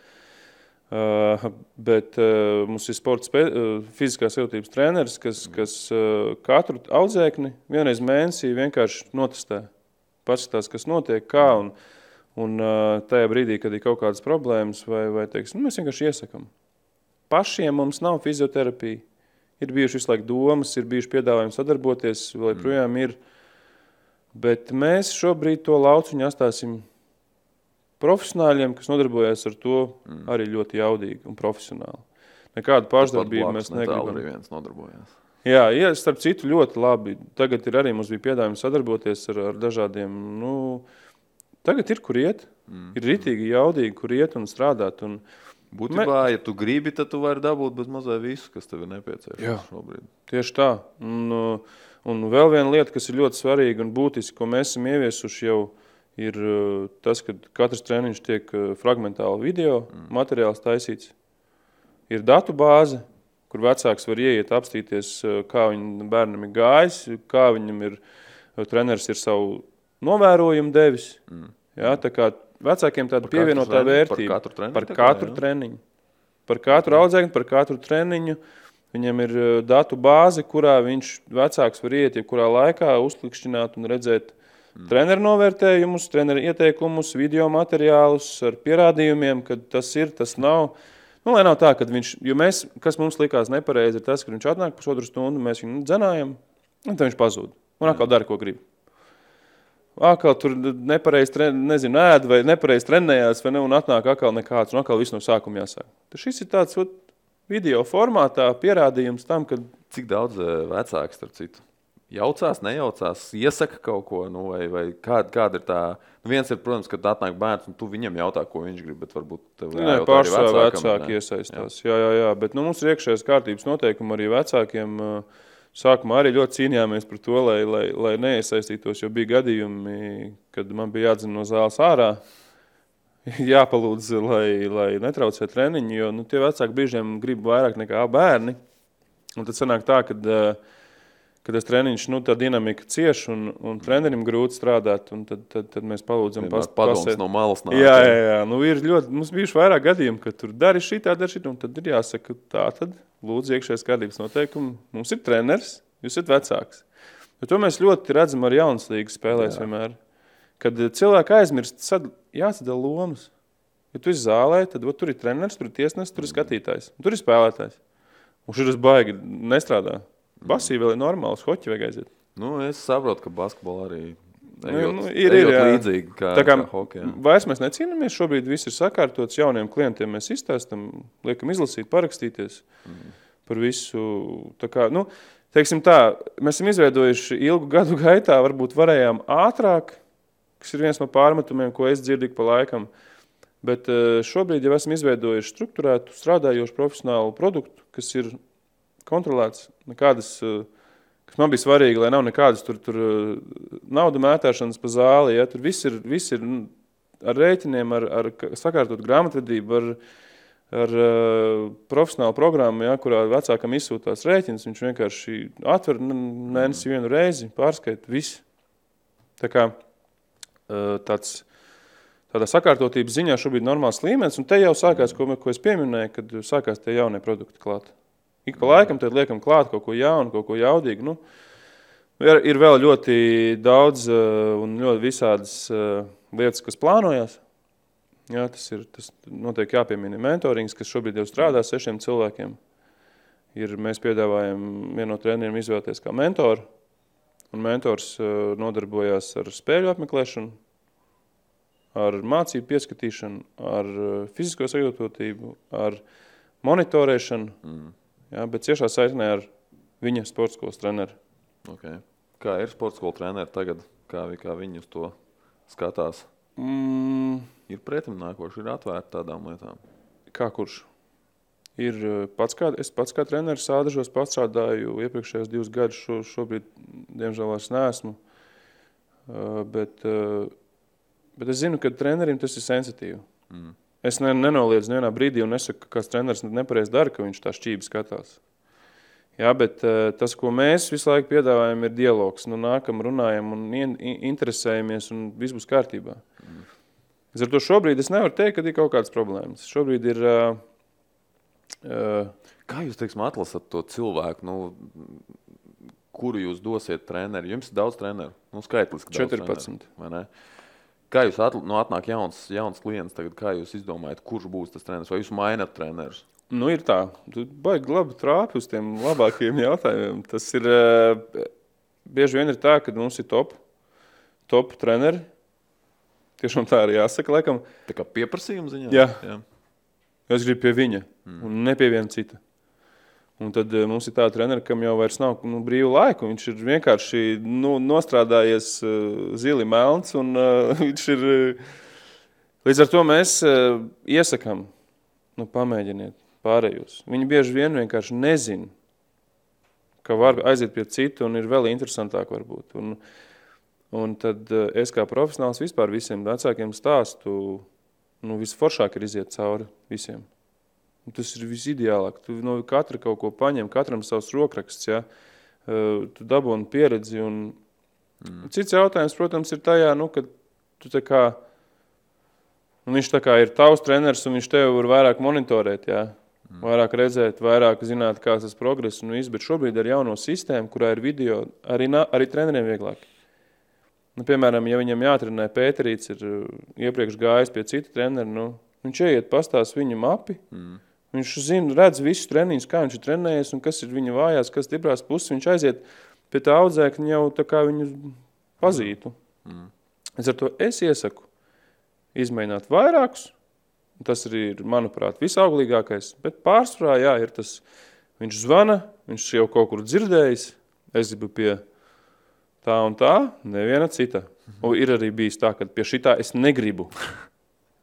Uh, bet uh, mums ir sports uh, fiziskās jūtības treneris, kas, mm. kas uh, katru audzēkni vienreiz mēnesī vienkārši notestē. Paskatās, kas notiek, kā un, un uh, tajā brīdī, kad ir kaut kādas problēmas vai, vai teiksim, nu, mēs vienkārši iesakam. Pašiem mums nav fizioterapija Ir bijuši visu laiku domas, ir bijuši piedāvājumi sadarboties, vēl joprojām ir. Bet mēs šobrīd to lauciņu atstāsim profesionāļiem, kas nodarbojas ar to mm. arī ļoti jaudīgi un profesionāli. Nekādu pašdarbību mēs negribam. Arī viens nodarbojās. Jā, ja, starp citu, ļoti labi. Tagad ir arī mums bija piedāvājums sadarboties ar, ar dažādiem. Nu, tagad ir kur iet. Mm. Ir rītīgi, jaudīgi, kur iet un strādāt. Un, Būtībā, me... ja tu gribi, tad tu vari dabūt bez mazā visu, kas tev ir nepieciešams šobrīd. Tieši tā. Un, un vēl viena lieta, kas ir ļoti svarīga un būtiska, ko mēs esam ieviesuši jau, ir uh, tas, ka katrs treniņš tiek uh, fragmentāli video mm. materiāls taisīts. Ir datu bāze, kur vecāks var ieiet, apstīties, kā viņam bērnam ir gājis, kā viņam ir, treneris ir savu novērojumu devis. Mm. Ja, tā kā vecākiem tāda par pievienotā vērtība. Par katru treniņu? Par katru kā, treniņu. Par katru audzēkni, par katru treniņu. Viņam ir eh, datu bāze, kurā viņš vecāks var iet, jebkurā laikā uzklikšķināt un redzēt mm. treneru novērtējumus, treneru ieteikumus, video materiālus ar pierādījumiem, ka tas ir, tas nav. Nu, lai nav tā, ka viņš, jo mēs, kas mums likās nepareizi, ir tas, ka viņš atnāk pusotru stundu, mēs viņu dzenājam, un tad viņš pazūd. Un atkal dara, ko grib. Atkal tur nepareizi nezinu, ēd vai nepareizi trenējās, vai ne, un atnāk atkal nekāds, un atkal viss no sākuma jāsāk. Tad šis ir tāds ot, video formātā pierādījums tam, ka... Cik daudz eh, vecāks, starp citu? jaucās, nejaucās, iesaka kaut ko, nu, vai, vai kāda, kāda ir tā. Nu, viens ir, protams, kad atnāk bērns, un tu viņam jautā, ko viņš grib, bet varbūt tev ir arī vecākam. Vecāki iesaistās, jā. jā, jā, bet nu, mums ir iekšējās kārtības noteikumi arī vecākiem. Sākumā arī ļoti cīnījāmies par to, lai, lai, lai neiesaistītos, jo bija gadījumi, kad man bija jādzina no zāles ārā, jāpalūdz, lai, lai netraucē treniņu, jo nu, tie vecāki brīžiem grib vairāk nekā bērni. Un tad sanāk tā, ka uh, kad tas treniņš, nu, tā dinamika cieš un, un trenerim grūti strādāt, un tad, tad, tad mēs palūdzam pas, pasēt. no malas nāk. Jā, jā, jā. Nu, ir ļoti, mums bijuši vairāk gadījumi, ka tur dari šitā, dari šitā, un tad ir jāsaka, tā tad lūdzu iekšējais kārtības noteikumi. Mums ir treneris, jūs esat vecāks. Jo to mēs ļoti redzam ar jaunas līgas spēlēs jā. vienmēr. Kad cilvēki aizmirst, sad, jāsadala lomas. Ja tu esi zālē, tad ot, tur ir treneris, tur ir tiesnesis, tur ir skatītājs, tur ir spēlētājs. Un šis baigi nestrādā. Basī vēl ir normāls, hoķi vajag aiziet. Nu, es saprotu, ka basketbolā arī nu, ejot, nu, ir, ir līdzīgi kā, tā kā, kā hokeja. Vairs mēs necīnāmies, šobrīd viss ir sakārtots, jauniem klientiem mēs izstāstam, liekam izlasīt, parakstīties mm. par visu. Tā kā, nu, teiksim tā, mēs esam izveidojuši ilgu gadu gaitā, varbūt varējām ātrāk, kas ir viens no pārmetumiem, ko es dzirdu pa laikam, bet eh, šobrīd jau esam izveidojuši struktūrētu, strādājošu profesionālu produktu, kas ir kontrolēts, nekādas, eh, kas man bija svarīgi, lai nav nekādas tur, tur eh, naudu mētāšanas pa zāli, ja, tur viss ir, viss ir nu, ar rēķiniem, ar, ar sakārtot grāmatvedību, ar, ar uh, profesionālu programmu, ja, kurā vecākam izsūtās rēķins, viņš vienkārši atver mēnesi vienu reizi, pārskait visu. Tā kā tāds, tādā sakārtotības ziņā šobrīd normāls līmenis, un te jau sākās, ko, ko es pieminēju, kad sākās tie jaunie produkti klāt. Ik pa laikam tad liekam klāt kaut ko jaunu, kaut ko jaudīgu. Nu, ir, ir vēl ļoti daudz uh, un ļoti visādas uh, lietas, kas plānojas. Jā, tas ir tas noteikti jāpiemina. Mentorings, kas šobrīd jau strādā sešiem cilvēkiem, ir, mēs piedāvājam vienu no treneriem izvēlēties kā mentoru. Un mentors uh, nodarbojās ar spēļu apmeklēšanu, ar mācību pieskatīšanu, ar fizisko sajūtotību, ar monitorēšanu. Mm jā, bet ciešā saiknē ar viņa sporta skolas treneru. Okay. Kā ir sporta skola treneri tagad? Kā, kā viņi uz to skatās? Mm. Ir pretim nākoši, ir atvērti tādām lietām. Kā kurš? Ir eh, pats kā, es pats kā treneris sādažos pastrādāju iepriekšējos divus gadus, šo, šobrīd, diemžēl, vairs neesmu. Uh, bet, uh, bet es zinu, ka trenerim tas ir sensitīvi. Mm. Es ne, nenoliedzu nevienā brīdī un nesaku, ka kāds treneris nepareizi dara, ka viņš tā šķīvi skatās. Jā, bet uh, tas, ko mēs visu laiku piedāvājam, ir dialogs. Nu, nākam, runājam un in, interesējamies, un viss būs kārtībā. Mm. Ar to šobrīd es nevaru teikt, ka ir kaut kādas problēmas. Šobrīd ir... Uh, Kā jūs, teiksim, atlasat to cilvēku, nu, kuru jūs dosiet treneri? Jums ir daudz treneru, nu, skaitliski 14. Treneru, vai ne? Uh, Kā jūs atl, nu, atnāk jauns, jauns klients, tagad, kā jūs izdomājat, kurš būs tas treneris? Vai jūs mainat trenerus? Nu, ir tā, tu baigi labi trāpi uz tiem labākajiem jautājumiem. Tas ir uh, bieži vien ir tā, ka mums ir top, top treneri. Tiešām tā arī jāsaka, laikam. Tā kā pieprasījuma ziņā? Jā. Jā. Es gribu pie viņa mm. un ne pie viena cita. Un tad uh, mums ir tāda trenera, kam jau vairs nav nu, brīva laika. Viņš ir vienkārši nu, nostrādājies uh, zili melns. Un, uh, ir, uh, līdz ar to mēs uh, iesakām, nu, pamēģiniet pārējos. Viņi bieži vien vienkārši nezina, ka var aiziet pie citu un ir vēl interesantāk varbūt. Un, un tad eh, es kā profesionāls vispār visiem vecākiem stāstu, nu, visforšāk ir iziet cauri visiem. Un tas ir visideālāk. Tu no katra kaut ko paņem, katram savs rokraksts, ja? Eh, tu dabūni pieredzi. Un... Mm. Cits jautājums, protams, ir tajā, nu, ka tu tā kā, un viņš kā ir tavs treneris un viņš tevi var vairāk monitorēt, ja? vairāk redzēt, vairāk zināt, kāds tas progress viss, bet šobrīd ar jauno sistēmu, kurā ir video, arī, arī treneriem vieglāk. Nu, piemēram, ja viņam jātrenē Pēterīts, ir uh, iepriekš gājis pie cita trenera, nu, viņš ieiet pastās viņa mapi, mm. Viņš zina, redz visus treniņus, kā viņš ir trenējies un kas ir viņa vājās, kas stiprās puses, viņš aiziet pie tā audzēkņa jau tā kā viņu pazītu. Mm. Es ar to es iesaku izmēģināt vairākus, Tas arī ir, manuprāt, visauglīgākais. Bet pārsvarā, jā, ir tas, viņš zvana, viņš jau kaut kur dzirdējis, es gribu pie tā un tā, neviena cita. Un ir arī bijis tā, ka pie šitā es negribu.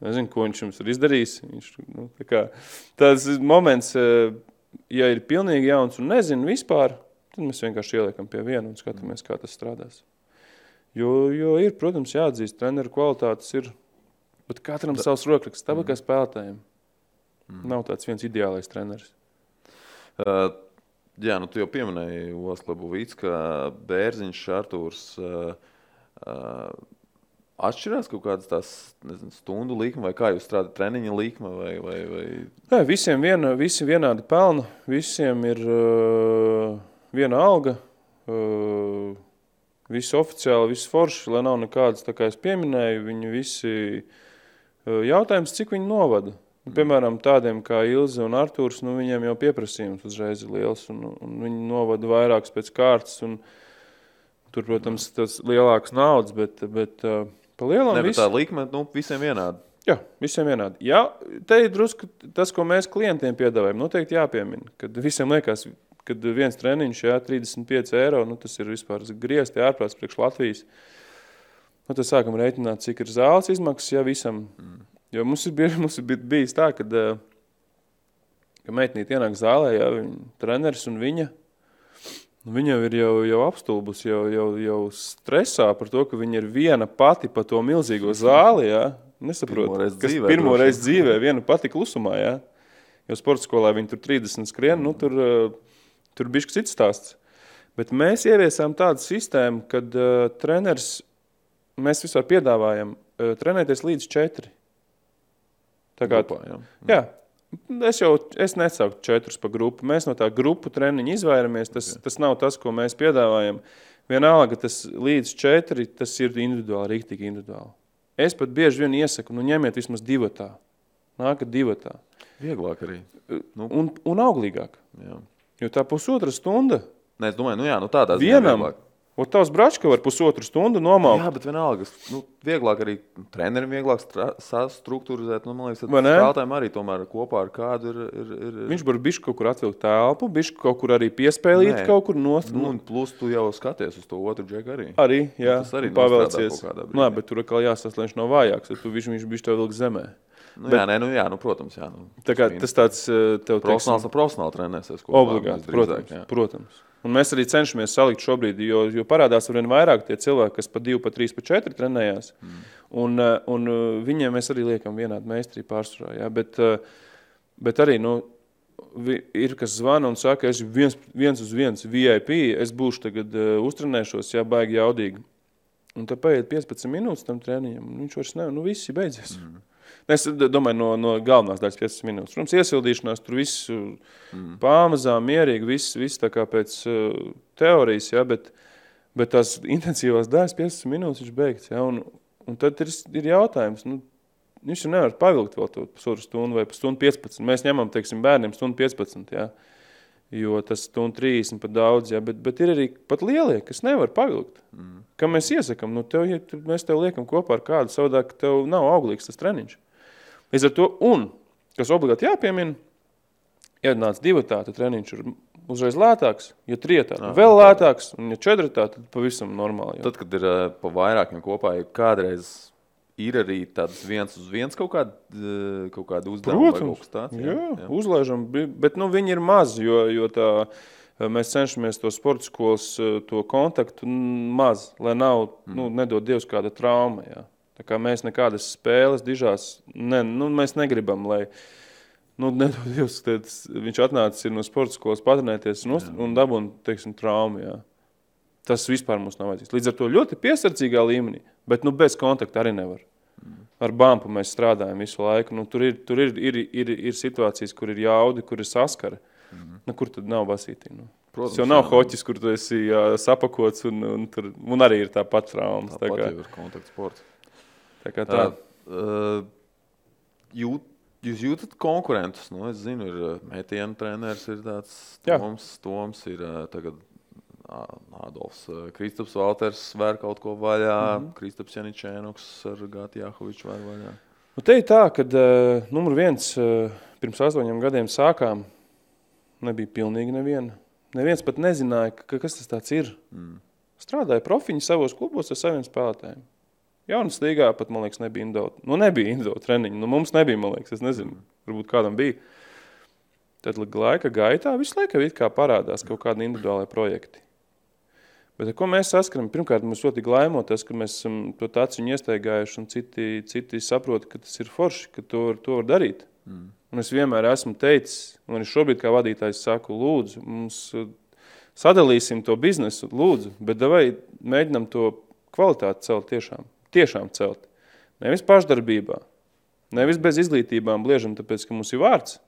Nezinu, ko viņš jums ir izdarījis. Viņš, nu, tā kā, tāds moments, eh, ja ir pilnīgi jauns un nezinu vispār, tad mēs vienkārši ieliekam pie viena un skatāmies, kā tas strādās. Jo, jo ir, protams, jāatzīst, treneru kvalitātes ir Bet katram ir savs rokraksts, tāpat kā spēlētājiem. Mm. Nav tāds viens ideālais treneris. Uh, jā, nu tu jau pieminēji Oskar Buvīts, ka Bērziņš, Artūrs uh, uh, atšķirās kaut kādas tās nezinu, stundu likme, vai kā jūs strādājat, treniņa likme? Vai, vai, vai... Nē, visiem viena, visi vienādi pelna, visiem ir uh, viena alga. Uh, Visi oficiāli, visi forši, lai nav nekādas, tā kā es pieminēju, viņi visi uh, Jautājums, cik viņi novada? Nu, piemēram, tādiem kā Ilze un Artūrs, nu, viņiem jau pieprasījums uzreiz ir liels, un, un viņi novada vairākas pēc kārtas, un tur, protams, tas lielāks naudas, bet, bet pa lielam ne, visu... tā likme, nu, visiem vienādi. Jā, visiem vienādi. Jā, te ir drusku tas, ko mēs klientiem piedāvājam, noteikti jāpiemina, kad visiem liekas, kad viens treniņš, jā, 35 eiro, nu, tas ir vispār griezti ārprāts priekš Latvijas. Nu, tad sākam rēķināt, cik ir zāles izmaksas ja visam. Mm. Jo mums ir, bieži, mums ir bijis tā, kad, eh, ka meitnīt ienāk zālē, ja viņa treneris un viņa, nu, viņa ir jau, jau apstulbus, jau, jau, jau stresā par to, ka viņa ir viena pati pa to milzīgo zāli, ja. Nesaprot, pirmo kas dzīvē, pirmo reizi dzīvē, viena pati klusumā, ja. Jo sporta skolā viņi tur 30 skrien, nu, tur, eh, tur bišķi cits stāsts. Bet mēs ieviesām tādu sistēmu, kad uh, treneris mēs vispār piedāvājam uh, trenēties līdz četri. Tā kā, Grupā, jā. jā. Es jau es nesauktu četrus pa grupu. Mēs no tā grupu treniņa izvairamies. Tas, okay. tas nav tas, ko mēs piedāvājam. Vienalga, tas līdz četri, tas ir individuāli, rīktīgi individuāli. Es pat bieži vien iesaku, nu ņemiet vismaz divatā. Nākat divatā. Vieglāk arī. Nu. Un, un auglīgāk. Jā. Jo tā pusotra stunda. Nē, es domāju, nu jā, nu tādā ziņā. Vienam, vieglāk. Un tavs bračka var pusotru stundu nomākt. Jā, bet vienalga, nu, vieglāk arī trenerim vieglāk sastruktūrizēt. Nu, man liekas, ka spēlētājiem arī tomēr kopā ar kādu ir. ir, ir... Viņš var bišķi kaut kur atvilkt telpu, bišķi kaut kur arī piespēlīt Nē. kaut kur nost. Nu, un plus tu jau skaties uz to otru džeku arī. Arī, jā. Nu, tas arī pavēlcies. Nē, bet tur atkal viņš nav vājāks, tad tu viņš, viņš bišķi tev vilk zemē. Nu, bet, jā, nē, nu, jā, nu, protams. Jā, nu, tā kā, tas tāds eh, tev profesionāls, teiksim, profesionāli trenēsies. Obligāti, protams. Drīzāk, protams. Un mēs arī cenšamies salikt šobrīd, jo, jo parādās ar vien vairāk tie cilvēki, kas pa 2, pa 3, pa 4 trenējās. Mm. Un, eh, un eh, viņiem mēs arī liekam vienādu meistarī pārsvarā. Ja? Bet, bet arī nu, ir, kas zvana un saka, es viens, viens uz viens VIP, es būšu tagad uztrenēšos, ja baigi jaudīgi. Un tad paiet 15 minūtes tam treniņam, un viņš vairs nevar, nu viss ir beidzies. Mm. Es domāju, no, no galvenās daļas 15 minūtes. Protams, iesildīšanās tur viss mm. pamazām, mierīgi, viss, viss tā kā pēc uh, teorijas, ja, bet, bet tās intensīvās daļas 15 minūtes viņš beigts. Ja, un, un tad ir, ir jautājums, nu, viņš jau nevar pavilkt vēl to pusotru stundu vai stundu 15. Mēs ņemam, teiksim, bērniem stundu 15, jā. Jo tas stundu 30 pat daudz, jā, bet, bet ir arī pat lielie, kas nevar pavilkt. Mm. Kam mēs iesakam, nu tev, ja mēs tev liekam kopā ar kādu, savādāk tev nav auglīgs tas treniņš. Līdz ar to, un, kas obligāti jāpiemina, ja nāc divatā, tad treniņš ir uzreiz lētāks, ja trietā, tad vēl lētāks, un ja četratā, tad pavisam normāli. Jā. Tad, kad ir uh, pa vairākiem kopā, ja kādreiz ir arī tāds viens uz viens kaut kāda, kaut kāda uzdevuma Protams, tāds. Jā, jā. uzlaižam, bet nu, viņi ir mazi, jo, jo tā, mēs cenšamies to sporta skolas to kontaktu maz, lai nav, mm. nu, nedod Dievs kāda trauma. Jā. Tā kā mēs nekādas spēles dižās, ne, nu, mēs negribam, lai, nu, nedod Dievs, tad viņš atnācis no sporta skolas patrenēties un, un dabūn, teiksim, traumu, jā. Tas vispār mums nav vajadzīgs. Līdz ar to ļoti piesardzīgā līmenī, bet nu, bez kontakta arī nevar ar bumbu mēs strādājam visu laiku. Nu, tur ir, tur ir, ir, ir, ir situācijas, kur ir jaudi, kur ir saskara. Mm -hmm. nu, kur tad nav basītī? Nu? Protams, jau nav jā. hoķis, kur tu esi jā, sapakots, un, un, tur, un arī ir tā pati traumas. Tā, tā kā ir kontaktsports. Tā kā tā. Uh, jūt, jūs jūtat konkurentus. Nu, es zinu, ir metienu treneris, ir tāds Toms, Toms ir tagad Adolfs Kristaps Valters vēr kaut ko vaļā, mm -hmm. Kristaps Janičēnoks ar Gāti Jāhoviču vēr vaļā. Nu, te ir tā, ka uh, numur viens uh, pirms astoņiem gadiem sākām, nebija pilnīgi neviena. Neviens pat nezināja, ka, kas tas ir. Mm. Strādāja profiņi savos klubos ar saviem spēlētājiem. Jaunas līgā pat, man liekas, nebija Indo. Nu, nebija Indo treniņu. Nu, mums nebija, man liekas, es nezinu, varbūt kādam bija. Tad laika gaitā visu laiku parādās kaut kādi individuāli projekti. Bet ar ko mēs saskaramies? Pirmkārt, mums ļoti glaimo tas, ka mēs esam to tāciņu iestaigājuši, un citi, citi saprot, ka tas ir forši, ka to, to var darīt. Mm. Un es vienmēr esmu teicis, un arī šobrīd kā vadītājs saku, lūdzu, mums uh, sadalīsim to biznesu, lūdzu, bet davai mēģinam to kvalitāti celt tiešām, tiešām celt. Nevis pašdarbībā, nevis bez izglītībām bliežam, tāpēc, ka mums ir vārds,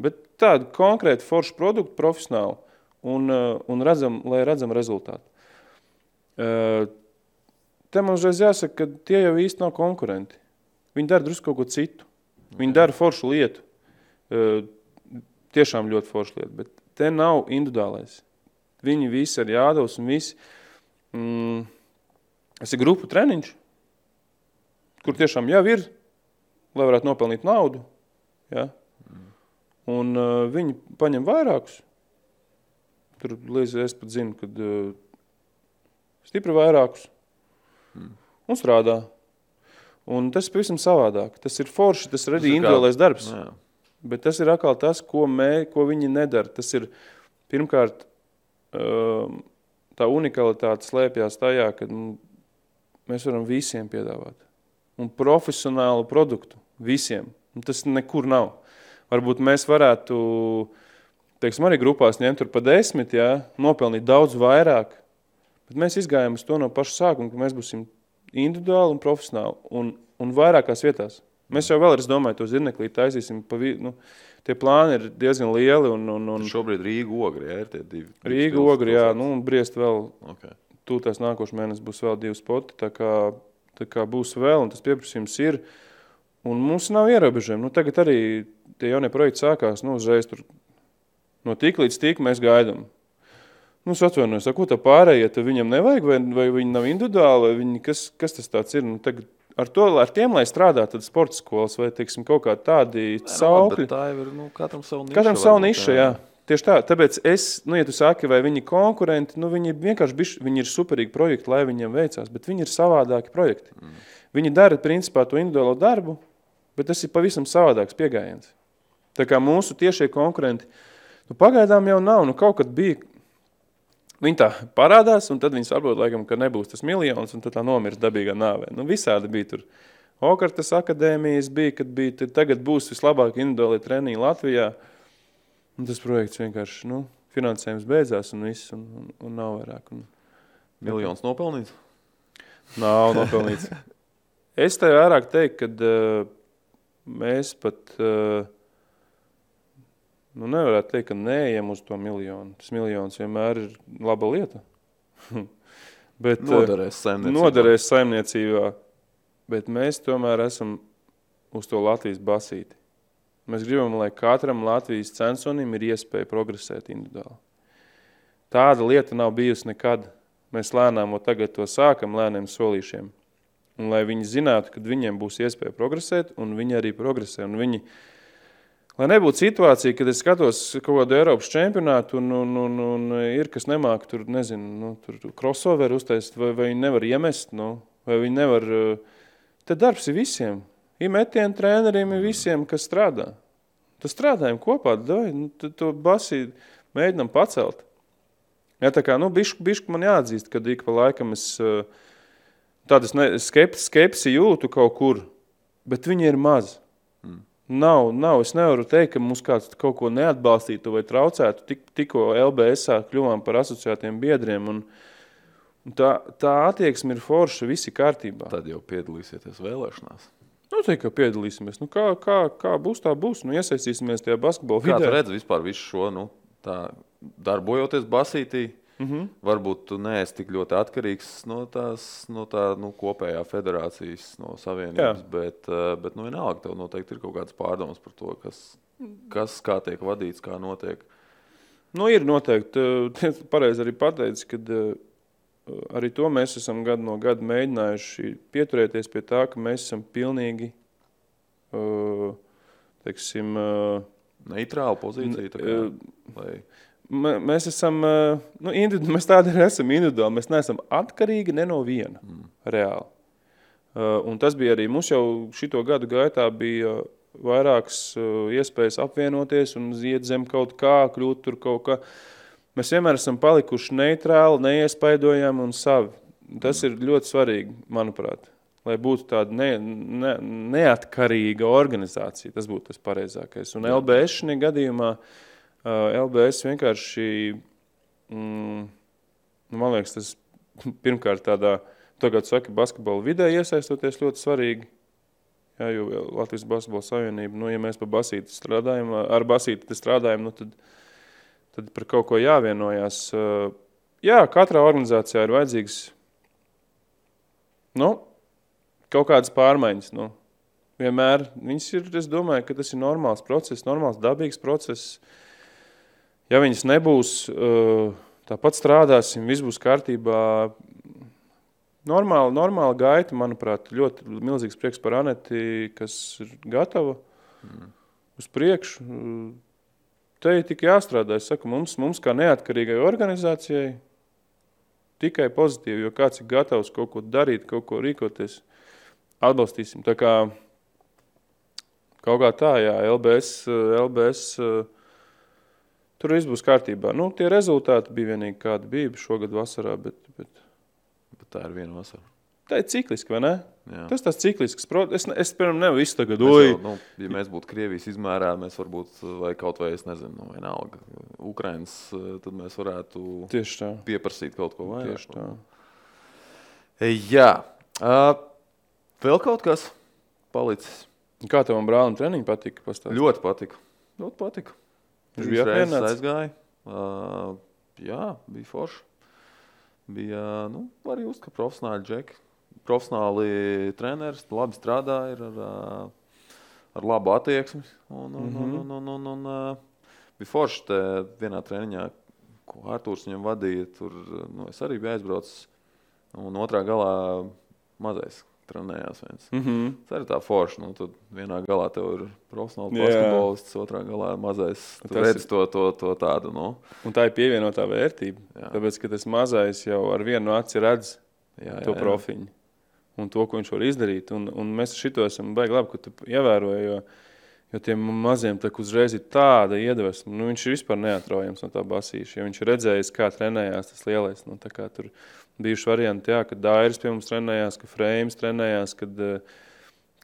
bet tādu konkrētu foršu produktu profesionālu, un, eh, un redzam, lai redzam rezultātu. Eh, te man uzreiz jāsaka, ka tie jau īsti nav konkurenti. Viņi dara drusku kaut ko citu. Viņi dara foršu lietu. Eh, tiešām ļoti foršu lietu, bet te nav individuālais. Viņi visi ir jādavs un visi. Mm, tas ir grupu treniņš, kur tiešām jau ir, lai varētu nopelnīt naudu. Ja? Un uh, viņi paņem vairākus. Tur līdz es pat zinu, ka uh, stipri vairākus mm. un strādā. Un tas ir pavisam savādāk. Tas ir forši, tas ir arī individuālais darbs. Jā. Bet tas ir atkal tas, ko, mē, ko viņi nedara. Tas ir pirmkārt uh, tā unikalitāte slēpjas tajā, ka nu, mēs varam visiem piedāvāt. Un profesionālu produktu visiem. Un tas nekur nav. Varbūt mēs varētu teiksim, arī grupās ņemt tur pa desmit, jā, nopelnīt daudz vairāk. Bet mēs izgājām uz to no paša sākuma, ka mēs būsim individuāli un profesionāli un, un vairākās vietās. Mēs jau vēl, es domāju, to zirneklī taisīsim pa vi, nu, tie plāni ir diezgan lieli. Un, un, un... Šobrīd Rīga ogri, jā, ir tie divi. Rīga ogri, jā, nu, un Briest vēl. Okay. Tūtās nākošu mēnesi būs vēl divi spoti, tā kā, tā kā būs vēl, un tas pieprasījums ir. Un mums nav ierobežojumi. Nu, tagad arī tie jaunie projekti sākās, nu, uzreiz tur No tik līdz tik mēs gaidām. Nu, es atvainojos, ko tā pārējie, tad viņam nevajag, vai, vai viņi nav individuāli, vai viņi, kas, kas tas ir? Nu, tagad ar, to, ar tiem, lai strādā tad sporta skolas vai, teiksim, kaut kā tādi nu saukļi. Tā ir, nu, katram savu nišu. Katram savu nišu, jā. Tieši tā, tāpēc es, nu, ja tu saki, vai viņi konkurenti, nu, viņi vienkārši bišķi, viņi ir superīgi projekti, lai viņiem veicās, bet viņi ir savādāki projekti. Mm. Viņi dara, principā, to individuālo darbu, bet tas ir pavisam savādāks piegājiens. Tā kā mūsu tiešie konkurenti, uh, Nu, pagaidām jau nav, nu kaut kad bija, viņi tā parādās, un tad viņi saprot, laikam, ka nebūs tas miljons, un tad tā nomirs dabīgā nāvē. Nu, visādi bija tur. Okartas akadēmijas bija, kad bija, tagad būs vislabāk individuāli treniņi Latvijā, un tas projekts vienkārši, nu, finansējums beidzās, un viss, un, un, un nav vairāk. Un, Miljons nopelnīts? Nav nopelnīts. es te vairāk teiktu, ka uh, mēs pat... Uh, Nu, nevarētu teikt, ka neejam uz to miljonu. Tas miljons vienmēr ir laba lieta. bet, noderēs saimniecībā. Noderēs saimniecībā. Bet mēs tomēr esam uz to Latvijas basīti. Mēs gribam, lai katram Latvijas censonim ir iespēja progresēt individuāli. Tāda lieta nav bijusi nekad. Mēs lēnām tagad to sākam, lēniem solīšiem. Un lai viņi zinātu, ka viņiem būs iespēja progresēt, un viņi arī progresē. Un viņi, lai nebūtu situācija, kad es skatos kaut kādu Eiropas čempionātu, un, un, un, un ir kas nemāk tur, nezinu, nu, tur crossover uztaisīt, vai, vai viņi nevar iemest, nu, vai viņi nevar... Te darbs ir visiem. Ir metienu treneriem, ir visiem, kas strādā. Tad strādājam kopā, dai, nu, to basī mēģinam pacelt. Ja, tā kā, nu, bišku, bišku man jāatzīst, kad ik pa laikam es tādas skepsi, skepsi jūtu kaut kur, bet viņi ir maz. Mm. Nav, nav, es nevaru teikt, ka mums kāds kaut ko neatbalstītu vai traucētu. Tik, tikko LBS kļuvām par asociētiem biedriem, un, un tā, tā attieksme ir forša, visi kārtībā. Tad jau piedalīsieties vēlēšanās. Noteikti, ka piedalīsimies. Nu, kā, kā, kā būs, tā būs. Nu, iesaistīsimies tajā basketbola vidē. Kā tu redzi vispār visu šo, nu, darbojoties basītī, mm -hmm. varbūt tu neesi tik ļoti atkarīgs no tās no tā, nu, kopējā federācijas, no savienības, Jā. bet, eh, bet nu, vienalga tev noteikti ir kaut kādas pārdomas par to, kas, kas kā tiek vadīts, kā notiek. Nu, ir noteikti. Pareizi arī pateicis, ka eh, arī to mēs esam gadu no gada mēģinājuši pieturēties pie tā, ka mēs esam pilnīgi eh, teiksim, neitrāla pozīcija. Kā, lai mēs esam, nu, mēs tādi arī esam individuāli, mēs neesam atkarīgi ne no viena, mm. reāli. Un tas bija arī mums jau šito gadu gaitā bija vairākas iespējas apvienoties un iet zem kaut kā, kļūt tur kaut kā. Mēs vienmēr esam palikuši neitrāli, neiespaidojami un savi. Tas ir ļoti svarīgi, manuprāt, lai būtu tāda ne, ne, neatkarīga organizācija. Tas būtu tas pareizākais. Un LBS šajā gadījumā uh, LBS vienkārši, mm, nu, man liekas, tas pirmkārt tādā, tagad saka, basketbola vidē iesaistoties ļoti svarīgi. Jā, jo Latvijas Basketbola Savienība, nu, ja mēs pa basīti strādājam, ar basīti strādājam, nu, tad, tad par kaut ko jāvienojās. Jā, katrā organizācijā ir vajadzīgs nu, kaut kādas pārmaiņas. Nu. Vienmēr viņas ir, es domāju, ka tas ir normāls process, normāls dabīgs process. Ja viņas nebūs, eh, tāpat strādāsim, viss būs kārtībā. Normāli, normāli gaita, manuprāt, ļoti milzīgs prieks par Aneti, kas ir gatava mm. uz priekšu. Te ir tik jāstrādā. Es saku, mums, mums kā neatkarīgai organizācijai tikai pozitīvi, jo kāds ir gatavs kaut ko darīt, kaut ko rīkoties, atbalstīsim. Tā kā kaut kā tā, jā, LBS, LBS Tur viss būs kārtībā. Nu, tie rezultāti bija vienīgi kādi bija šogad vasarā, bet, bet... bet tā ir viena vasara. Tā ir cikliski, vai ne? Jā. Tas tas ciklisks. Es, es piemēram, nevaru visu tagad doju. Nu, ja mēs būtu Krievijas izmērā, mēs varbūt, vai kaut vai, es nezinu, nu, vienalga, Ukrainas, tad mēs varētu pieprasīt kaut ko vairāk. Tieši tā. Jā. Uh, vēl kaut kas palicis? Kā tavam brālim treniņi patika? Pastāst? Ļoti patika. Ļoti patika. Viņš bija apmierināts. Aizgāja. Uh, jā, bija forši. Bija, nu, var just, ka profesionāli džeki. Profesionāli treneris, labi strādāja ar, ar, ar labu attieksmi. Un, un, mm -hmm. un, un, un, un, un, bija forši te vienā treniņā, ko Artūrs viņam vadīja. Tur nu, es arī biju aizbraucis. Un otrā galā mazais trenējās viens. Mm -hmm. Tas ir tā forši. Nu, tad vienā galā tev ir profesionāls basketbolists, otrā galā ir mazais. Tu redz ir... to, to, to tādu. Nu. Un tā ir pievienotā vērtība. Jā. Tāpēc, ka tas mazais jau ar vienu aci redz jā, jā, to profiņu. Un to, ko viņš var izdarīt. Un, un mēs šito esam baigi labi, ka tu ievēroji. Jo, jo tiem maziem tā uzreiz ir tāda iedvesma. Nu, viņš ir vispār neatraujams no tā basīša. Ja viņš ir redzējis, kā trenējās tas lielais. Nu, tur, bijuši varianti, jā, kad Dairis pie mums trenējās, ka Freims trenējās, kad,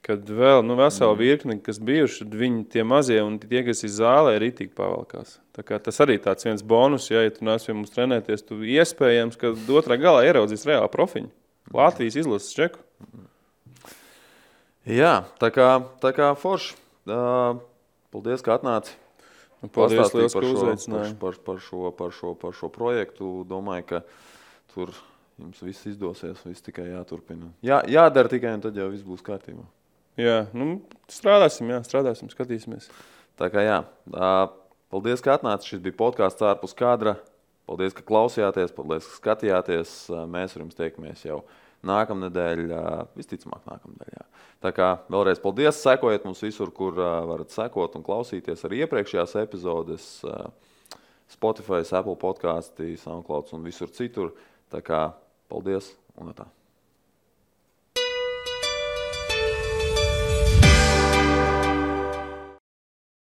kad vēl nu, vesela mm. virkni, kas bijuši, viņi tie mazie un tie, kas ir zālē, arī tik pavalkās. Tā kā tas arī tāds viens bonus, ja, ja tu nāc pie mums trenēties, tu iespējams, ka otrā galā ieraudzīs reāli profiņu. Latvijas izlases čeku. Jā, tā kā, tā kā forši. Uh, paldies, ka atnāci. Nu, paldies, liels, par, šo, par, par, par, šo, par, šo, par šo projektu. Domāju, ka tur Jums viss izdosies, viss tikai jāturpina. Jā, jādara tikai, un tad jau viss būs kārtībā. Jā, nu, strādāsim, jā, strādāsim, skatīsimies. Tā kā jā, paldies, ka atnācāt. Šis bija podkāsts ārpus kadra. Paldies, ka klausījāties, paldies, ka skatījāties. Mēs ar jums tiekamies jau nākamnedēļ, visticamāk, nākamnedēļ. Jā. Tā kā vēlreiz paldies, sekojiet mums visur, kur varat sekot un klausīties arī iepriekšējās epizodes. Spotify, Apple podkāstī, SoundCloud un visur citur. Tā kā paldies un tā.